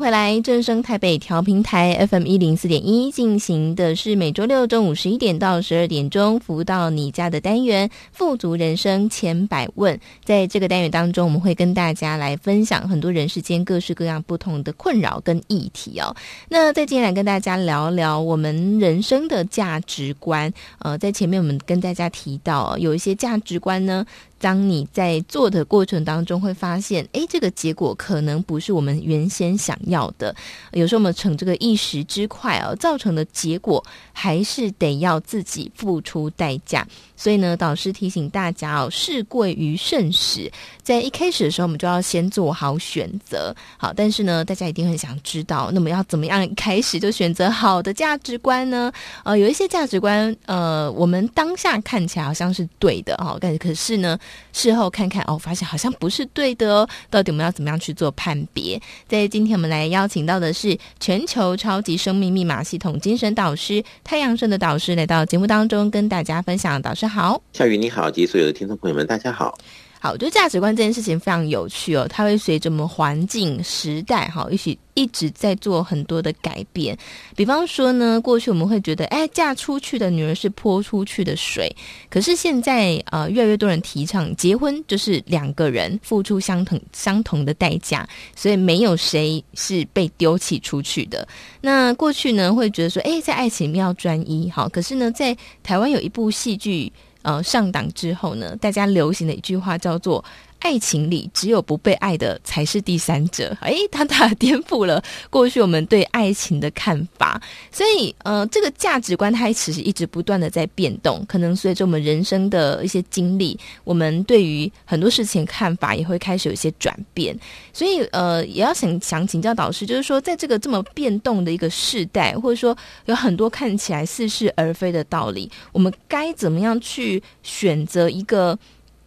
S2: 回来，正声台北调频台 FM 一零四点一进行的是每周六中午十一点到十二点钟服务到你家的单元“富足人生千百问”。在这个单元当中，我们会跟大家来分享很多人世间各式各样不同的困扰跟议题哦。那在今天来跟大家聊聊我们人生的价值观。呃，在前面我们跟大家提到，有一些价值观呢。当你在做的过程当中，会发现，诶，这个结果可能不是我们原先想要的。有时候我们逞这个一时之快啊，造成的结果还是得要自己付出代价。所以呢，导师提醒大家哦，事贵于慎始，在一开始的时候，我们就要先做好选择。好，但是呢，大家一定很想知道，那么要怎么样开始就选择好的价值观呢？呃，有一些价值观，呃，我们当下看起来好像是对的哦，但可是呢，事后看看哦，发现好像不是对的哦。到底我们要怎么样去做判别？在今天我们来邀请到的是全球超级生命密码系统精神导师太阳神的导师来到节目当中，跟大家分享。导师好，
S6: 夏雨你好，及所有的听众朋友们，大家好。
S2: 好，我觉得价值观这件事情非常有趣哦，它会随着我们环境、时代，哈，一起一直在做很多的改变。比方说呢，过去我们会觉得，哎，嫁出去的女儿是泼出去的水。可是现在，呃，越来越多人提倡结婚就是两个人付出相同相同的代价，所以没有谁是被丢弃出去的。那过去呢，会觉得说，哎，在爱情里面要专一，好，可是呢，在台湾有一部戏剧。呃，上档之后呢，大家流行的一句话叫做，爱情里只有不被爱的才是第三者，哎，他他颠覆了过去我们对爱情的看法。所以，呃，这个价值观它其实一直不断的在变动，可能随着我们人生的一些经历，我们对于很多事情看法也会开始有一些转变。所以，呃，也要想想请教导师，就是说，在这个这么变动的一个世代，或者说有很多看起来似是而非的道理，我们该怎么样去选择一个？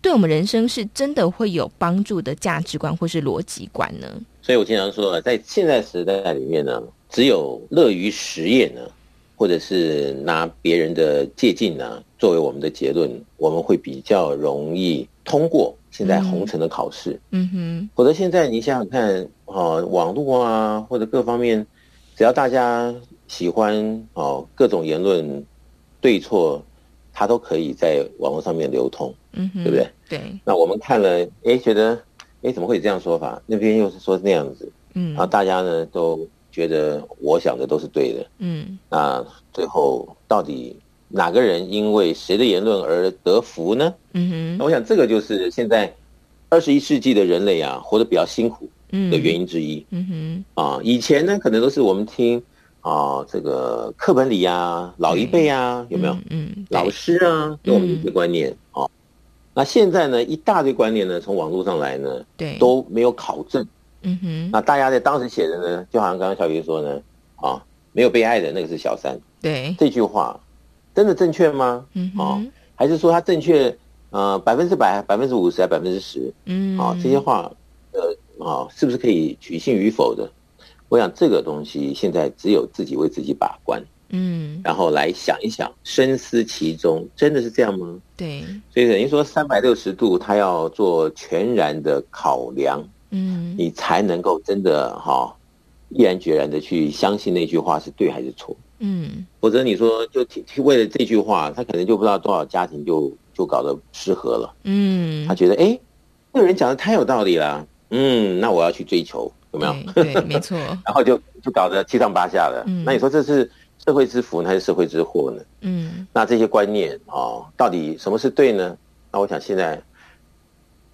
S2: 对我们人生是真的会有帮助的价值观或是逻辑观呢？
S6: 所以我经常说，在现在时代里面呢，只有乐于实验呢，或者是拿别人的借鉴呢作为我们的结论，我们会比较容易通过现在红尘的考试。嗯哼，否则现在你想想看，啊，网络啊或者各方面，只要大家喜欢哦，各种言论对错，它都可以在网络上面流通。嗯，对不对？对。那我们看了，哎，觉得，哎，怎么会有这样说法？那边又是说那样子，嗯，然后大家呢都觉得我想的都是对的，嗯。那最后到底哪个人因为谁的言论而得福呢？嗯哼。那我想这个就是现在二十一世纪的人类啊，活得比较辛苦的原因之一。嗯哼。啊，以前呢，可能都是我们听啊，这个课本里啊，老一辈啊，有没有？嗯。老师啊，给我们一些观念啊。那现在呢，一大堆观念呢，从网络上来呢，对，都没有考证。嗯哼。那大家在当时写的呢，就好像刚刚小鱼说呢，啊，没有被爱的那个是小三。
S2: 对，
S6: 这句话真的正确吗？嗯，哦，还是说它正确？呃，百分之百、百分之五十还百分之十？嗯，啊，这些话，呃，啊，是不是可以取信与否的？我想这个东西现在只有自己为自己把关。嗯，然后来想一想，深思其中，真的是这样吗？
S2: 对，
S6: 所以等于说三百六十度，他要做全然的考量，嗯，你才能够真的哈、哦，毅然决然的去相信那句话是对还是错，嗯，否则你说就为了这句话，他可能就不知道多少家庭就就搞得失和了，嗯，他觉得哎，那个人讲的太有道理了，嗯，那我要去追求，有没有？
S2: 对，对没错，
S6: 然后就就搞得七上八下的，嗯，那你说这是？社会之福还是社会之祸呢？嗯，那这些观念啊、哦，到底什么是对呢？那我想现在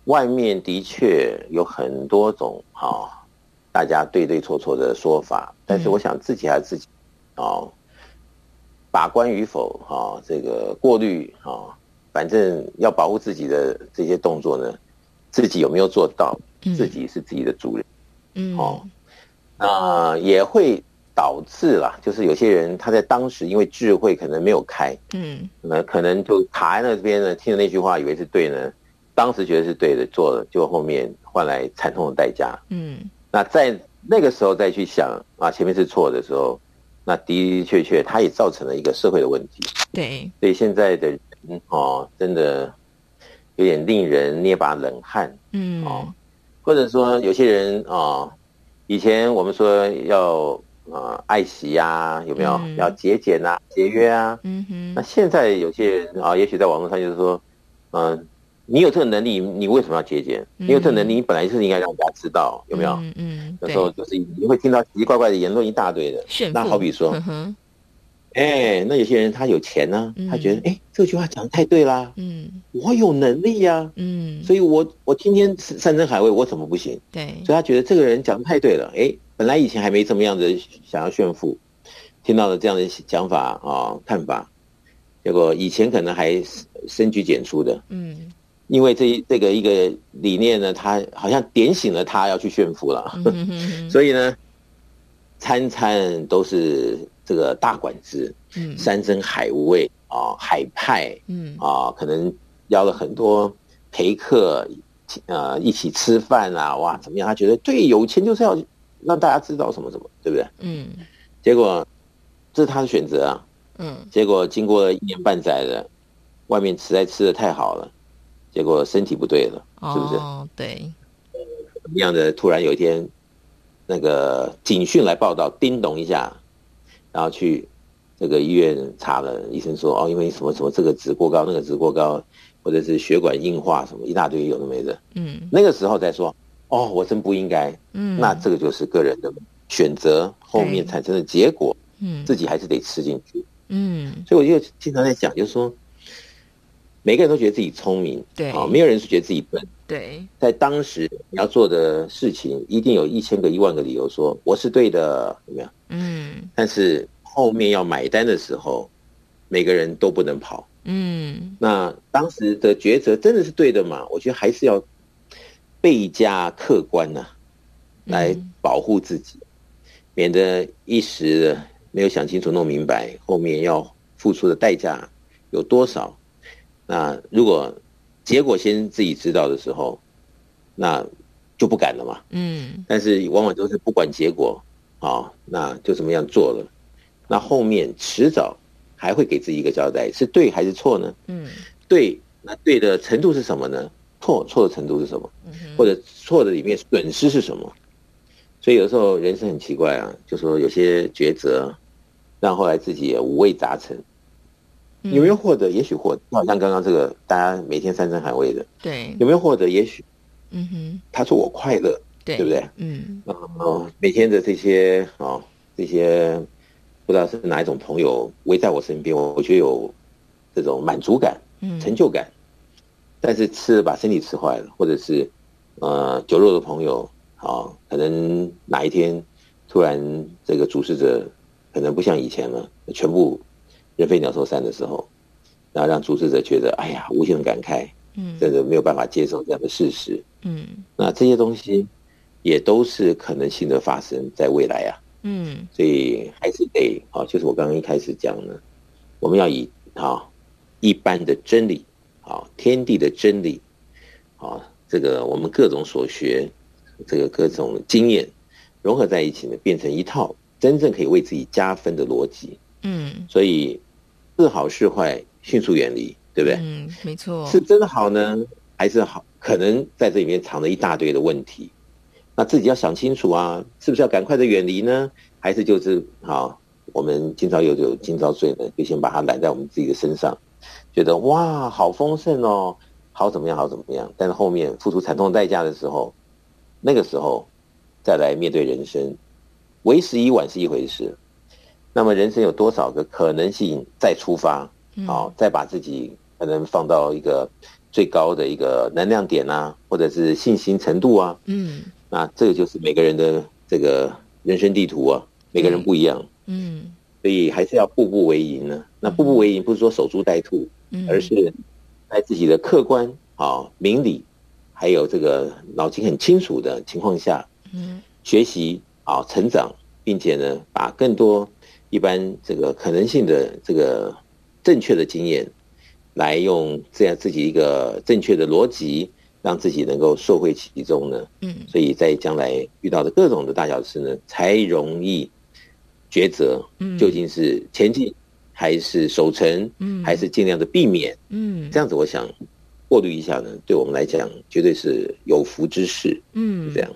S6: 外面的确有很多种啊、哦，大家对对错错的说法，但是我想自己还是自己啊、哦，把关与否啊、哦，这个过滤啊、哦，反正要保护自己的这些动作呢，自己有没有做到？自己是自己的主人，嗯，哦，那也会。导致了，就是有些人他在当时因为智慧可能没有开，嗯，那可能就卡在那边呢，听了那句话以为是对呢，当时觉得是对的，做了，就后面换来惨痛的代价，嗯，那在那个时候再去想啊，前面是错的时候，那的的确确他也造成了一个社会的问题，
S2: 对，
S6: 所以现在的人哦，真的有点令人捏把冷汗，嗯，哦，或者说有些人啊，以前我们说要。啊、呃，爱惜呀、啊，有没有、嗯、要节俭啊，节约啊？嗯哼。那现在有些人啊，也许在网络上就是说，嗯、呃，你有这个能力，你为什么要节俭？嗯、你有这个能力，你本来就是应该让大家知道，有没有？嗯嗯。有时候就是你会听到奇奇怪怪的言论一大堆的。是。那好比说。哎，那有些人他有钱呢、啊，他觉得哎，这句话讲的太对啦，嗯，我有能力呀、啊，嗯，所以我我今天山珍海味我怎么不行？对，所以他觉得这个人讲的太对了，哎，本来以前还没这么样子想要炫富，听到了这样的讲法啊、哦、看法，结果以前可能还深居简出的，嗯，因为这这个一个理念呢，他好像点醒了他要去炫富了，嗯、哼哼。所以呢，餐餐都是。这个大馆子，嗯，山珍海味啊，海派，嗯啊，可能邀了很多陪客，呃，一起吃饭啊，哇，怎么样？他觉得对，有钱就是要让大家知道什么什么，对不对？嗯，结果这是他的选择啊，嗯，结果经过了一年半载的，外面实在吃的太好了，结果身体不对了，是不是？
S2: 哦，对，
S6: 怎么样的？突然有一天，那个警讯来报道，叮咚一下。然后去这个医院查了，医生说哦，因为什么什么这个值过高，那个值过高，或者是血管硬化什么一大堆有的没的。嗯，那个时候再说哦，我真不应该。嗯，那这个就是个人的选择，后面产生的结果，嗯，自己还是得吃进去。嗯，所以我就经常在讲，就是说，每个人都觉得自己聪明，对啊，没有人是觉得自己笨。对，在当时你要做的事情，一定有一千个一万个理由说我是对的，有没有？嗯，但是后面要买单的时候，每个人都不能跑。嗯，那当时的抉择真的是对的吗？我觉得还是要倍加客观呐、啊，来保护自己，免得一时没有想清楚、弄明白，后面要付出的代价有多少。那如果结果先自己知道的时候，那就不敢了嘛。嗯，但是往往都是不管结果啊，那就怎么样做了。那后面迟早还会给自己一个交代，是对还是错呢？嗯，对，那对的程度是什么呢？错，错的程度是什么？或者错的里面损失是什么？所以有时候人生很奇怪啊，就说有些抉择，让后来自己也五味杂陈。有没有获得？也许获得，好像刚刚这个大家每天山珍海味的，对，有没有获得？也许，嗯哼，他说我快乐，对，对不对？嗯，哦，每天的这些啊、哦，这些不知道是哪一种朋友围在我身边，我我觉得有这种满足感、成就感。但是吃了把身体吃坏了，或者是呃酒肉的朋友啊、哦，可能哪一天突然这个主事者可能不像以前了，全部。人飞鸟兽散的时候，然后让主事者觉得，哎呀，无限感慨，嗯，真的没有办法接受这样的事实，嗯，那这些东西也都是可能性的发生在未来啊，嗯，所以还是得啊，就是我刚刚一开始讲的，我们要以啊一般的真理，啊天地的真理，啊这个我们各种所学，这个各种经验融合在一起呢，变成一套真正可以为自己加分的逻辑。嗯，所以是好是坏，迅速远离，对不对？
S2: 嗯，没错。
S6: 是真的好呢，还是好？可能在这里面藏了一大堆的问题。那自己要想清楚啊，是不是要赶快的远离呢？还是就是好，我们今朝有酒今朝醉呢，就先把它揽在我们自己的身上，觉得哇，好丰盛哦，好怎么样，好怎么样？但是后面付出惨痛代价的时候，那个时候再来面对人生，为时已晚是一回事。那么人生有多少个可能性再出发？哦，再把自己可能放到一个最高的一个能量点啊，或者是信心程度啊？嗯。那这个就是每个人的这个人生地图啊，每个人不一样，嗯，所以还是要步步为营呢。那步步为营不是说守株待兔，嗯，而是在自己的客观啊、明理，还有这个脑筋很清楚的情况下，嗯，学习啊、成长，并且呢，把更多一般这个可能性的这个正确的经验，来用这样自己一个正确的逻辑。让自己能够受惠其中呢，嗯，所以在将来遇到的各种的大小事呢，才容易抉择，嗯，究竟是前进还是守成，嗯，还是尽量的避免，嗯，这样子我想过滤一下呢，对我们来讲绝对是有福之事，嗯，这样。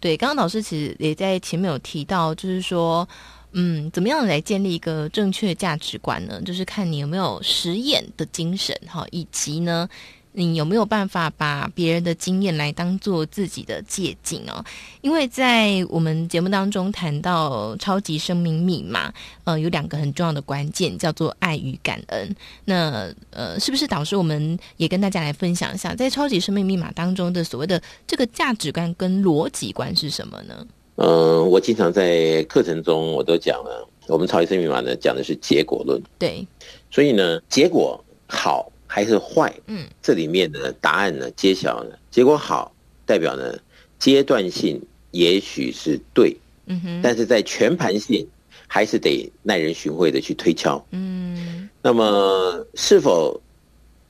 S2: 对，刚刚老师其实也在前面有提到，就是说，嗯，怎么样来建立一个正确价值观呢？就是看你有没有实验的精神，哈，以及呢。你有没有办法把别人的经验来当做自己的借镜哦？因为在我们节目当中谈到超级生命密码，呃，有两个很重要的关键，叫做爱与感恩。那呃，是不是导师我们也跟大家来分享一下，在超级生命密码当中的所谓的这个价值观跟逻辑观是什么呢？
S6: 嗯、呃，我经常在课程中我都讲了，我们超级生命密码呢讲的是结果论，
S2: 对，
S6: 所以呢，结果好。还是坏？嗯，这里面的答案呢，揭晓了。结果好，代表呢阶段性也许是对，嗯哼，但是在全盘性还是得耐人寻味的去推敲，嗯。那么是否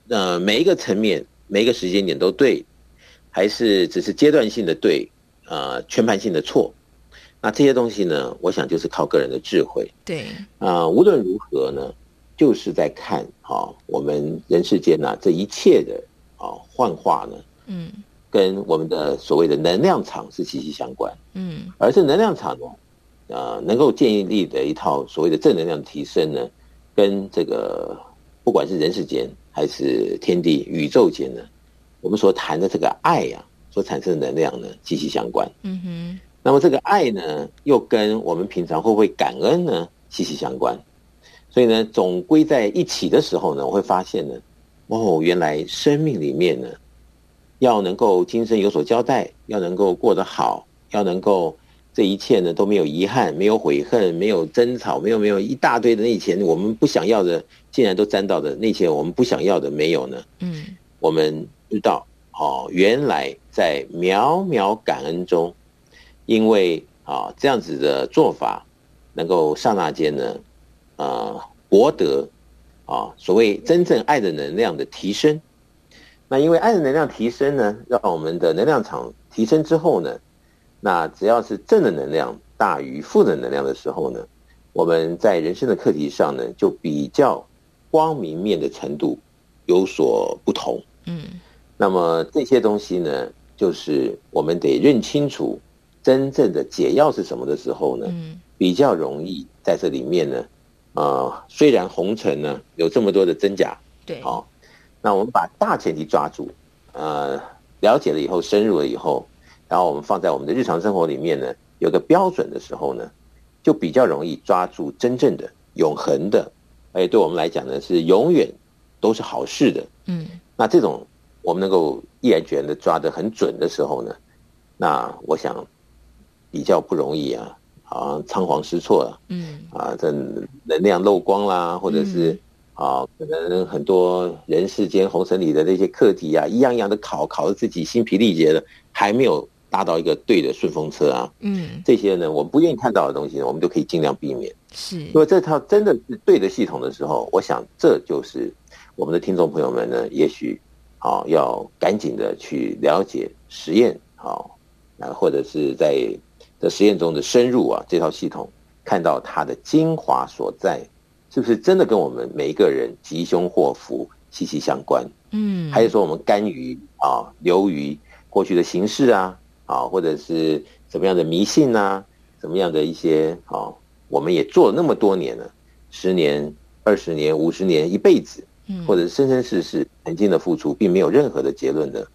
S6: 呃每一个层面每一个时间点都对，还是只是阶段性的对啊、呃？全盘性的错？那这些东西呢，我想就是靠个人的智慧。
S2: 对
S6: 啊、呃，无论如何呢。就是在看啊，我们人世间呐，这一切的啊幻化呢，嗯，跟我们的所谓的能量场是息息相关，嗯，而这能量场呢，呃，能够建立的一套所谓的正能量提升呢，跟这个不管是人世间还是天地宇宙间呢，我们所谈的这个爱呀，所产生的能量呢，息息相关，嗯哼，那么这个爱呢，又跟我们平常会不会感恩呢，息息相关。所以呢，总归在一起的时候呢，我会发现呢，哦，原来生命里面呢，要能够今生有所交代，要能够过得好，要能够这一切呢都没有遗憾，没有悔恨，没有争吵，没有没有一大堆的那些我们不想要的，竟然都沾到的那些我们不想要的没有呢？嗯，我们知道哦，原来在渺渺感恩中，因为啊这样子的做法，能够刹那间呢。啊，博得啊，所谓真正爱的能量的提升。那因为爱的能量提升呢，让我们的能量场提升之后呢，那只要是正的能量大于负的能量的时候呢，我们在人生的课题上呢，就比较光明面的程度有所不同。嗯，那么这些东西呢，就是我们得认清楚真正的解药是什么的时候呢，嗯比较容易在这里面呢。啊、呃，虽然红尘呢有这么多的真假，
S2: 对，
S6: 好、哦，那我们把大前提抓住，呃，了解了以后，深入了以后，然后我们放在我们的日常生活里面呢，有个标准的时候呢，就比较容易抓住真正的永恒的，而且对我们来讲呢，是永远都是好事的。嗯，那这种我们能够毅然决然的抓得很准的时候呢，那我想比较不容易啊。啊，仓皇失措啊。嗯，啊，这能量漏光啦，或者是、嗯、啊，可能很多人世间红尘里的那些课题啊，一样一样的考，考得自己心疲力竭了，还没有搭到一个对的顺风车啊，嗯，这些呢，我们不愿意看到的东西呢，我们都可以尽量避免。
S2: 是，
S6: 如果这套真的是对的系统的时候，我想这就是我们的听众朋友们呢，也许啊要赶紧的去了解实验啊，那或者是在这实验中的深入啊，这套系统看到它的精华所在，是不是真的跟我们每一个人吉凶祸福息息相关？嗯，还是说我们甘于啊流于过去的形式啊啊，或者是什么样的迷信啊，什么样的一些啊？我们也做了那么多年了，十年、二十年、五十年、一辈子，或者是生生世世曾经的付出，并没有任何的结论的，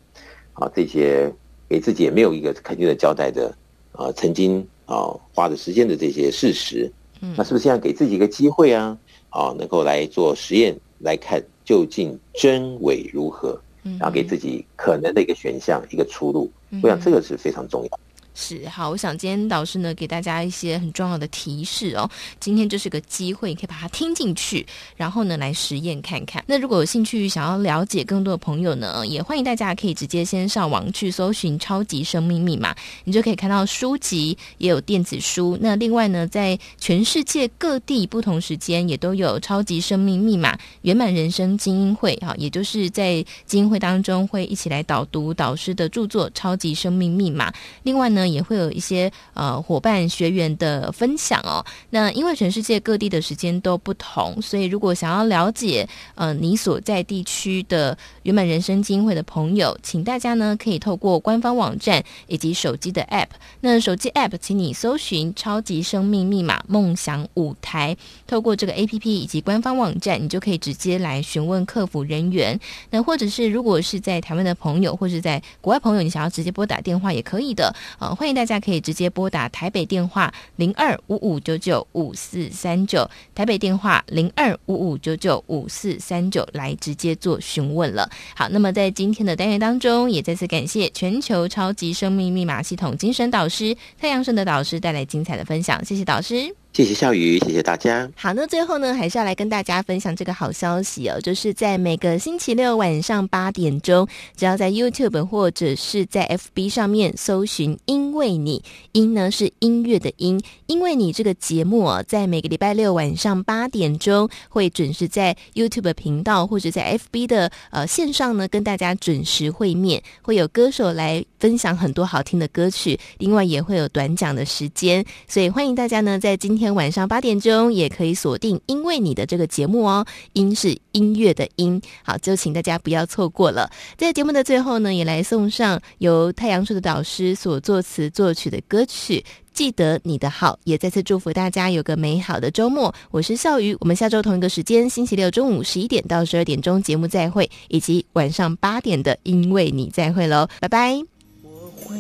S6: 啊，这些给自己也没有一个肯定的交代的，啊，曾经啊花的时间的这些事实，嗯那是不是现在给自己一个机会啊？啊，能够来做实验，来看究竟真伪如何，然后给自己可能的一个选项、一个出路，我想这个是非常重要。
S2: 是好，我想今天导师呢给大家一些很重要的提示哦。今天就是个机会，可以把它听进去，然后呢来实验看看。那如果有兴趣想要了解更多的朋友呢，也欢迎大家可以直接先上网去搜寻《超级生命密码》，你就可以看到书籍，也有电子书。那另外呢，在全世界各地不同时间也都有《超级生命密码》圆满人生精英会哈，也就是在精英会当中会一起来导读导师的著作《超级生命密码》。另外呢。也会有一些呃伙伴学员的分享哦。那因为全世界各地的时间都不同，所以如果想要了解呃你所在地区的圆满人生精英会的朋友，请大家呢可以透过官方网站以及手机的 App。那手机 App，请你搜寻“超级生命密码梦想舞台”，透过这个 APP 以及官方网站，你就可以直接来询问客服人员。那或者是如果是在台湾的朋友，或是在国外朋友，你想要直接拨打电话也可以的。呃，欢迎大家可以直接拨打台北电话零二五五九九五四三九，台北电话零二五五九九五四三九来直接做询问了。好，那么在今天的单元当中，也再次感谢全球超级生命密码系统精神导师太阳神的导师带来精彩的分享，谢谢导师。
S6: 谢谢笑宇，谢谢大家。
S2: 好，那最后呢，还是要来跟大家分享这个好消息哦，就是在每个星期六晚上八点钟，只要在 YouTube 或者是在 FB 上面搜寻“因为你”，音呢是音乐的音，因为你这个节目哦，在每个礼拜六晚上八点钟会准时在 YouTube 频道或者在 FB 的呃线上呢跟大家准时会面，会有歌手来分享很多好听的歌曲，另外也会有短讲的时间，所以欢迎大家呢在今天。晚上八点钟也可以锁定，因为你的这个节目哦，音是音乐的音，好，就请大家不要错过了。在节目的最后呢，也来送上由太阳树的导师所作词作曲的歌曲《记得你的好》，也再次祝福大家有个美好的周末。我是笑瑜，我们下周同一个时间，星期六中午十一点到十二点钟节目再会，以及晚上八点的因为你再会喽，拜拜。
S1: 我会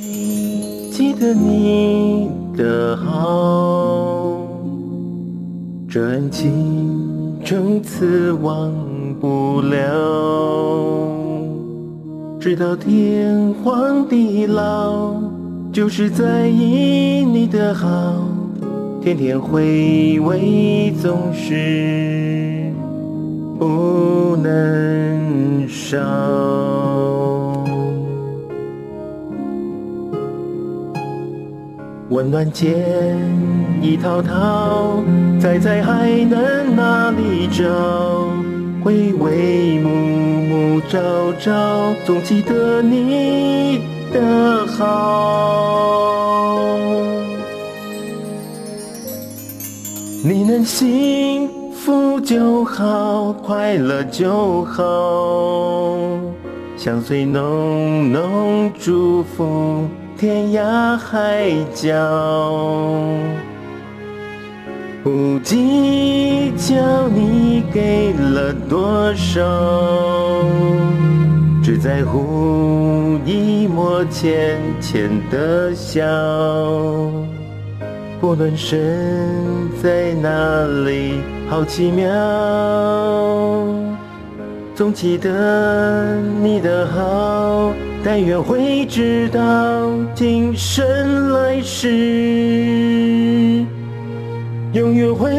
S1: 记得你的好。这恩情从此忘不了，直到天荒地老，就是在意你的好，天天回味总是不能少。温暖间一套套，再在还能哪里找？回回暮暮朝朝，总记得你的好。你能幸福就好，快乐就好，相随浓浓祝福。天涯海角，不计较你给了多少，只在乎一抹浅浅的笑。不论身在哪里，好奇妙，总记得你的好。但愿会知道，今生来世，永远会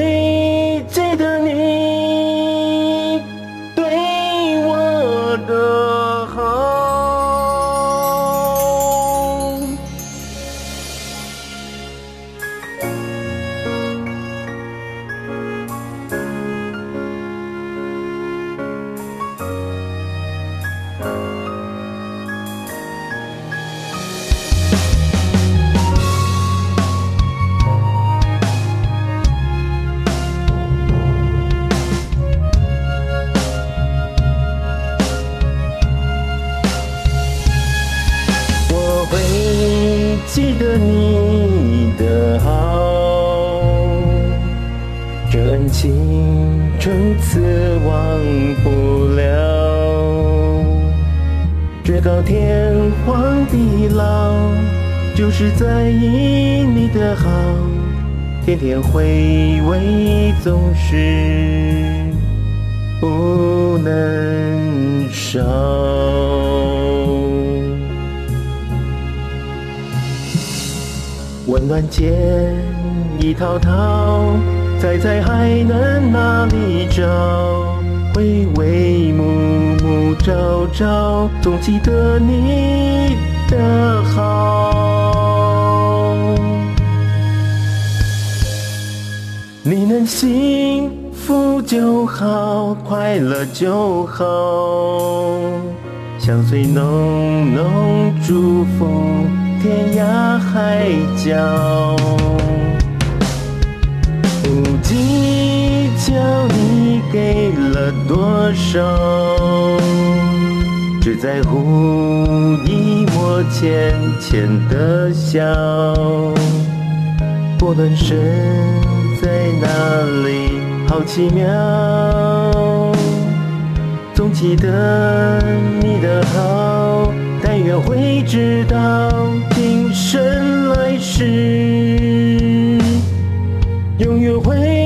S1: 告天荒地老，就是在意你的好，天天回味总是不能少。温暖间一套套，猜猜还能哪里找？微微暮暮朝朝，总记得你的好。你能幸福就好，快乐就好，相随浓浓祝福。天涯海角，不计较你给了多少，只在乎你我浅浅的笑。不论身在哪里，好奇妙，总记得你的好，但愿会知道今生来世，永远会。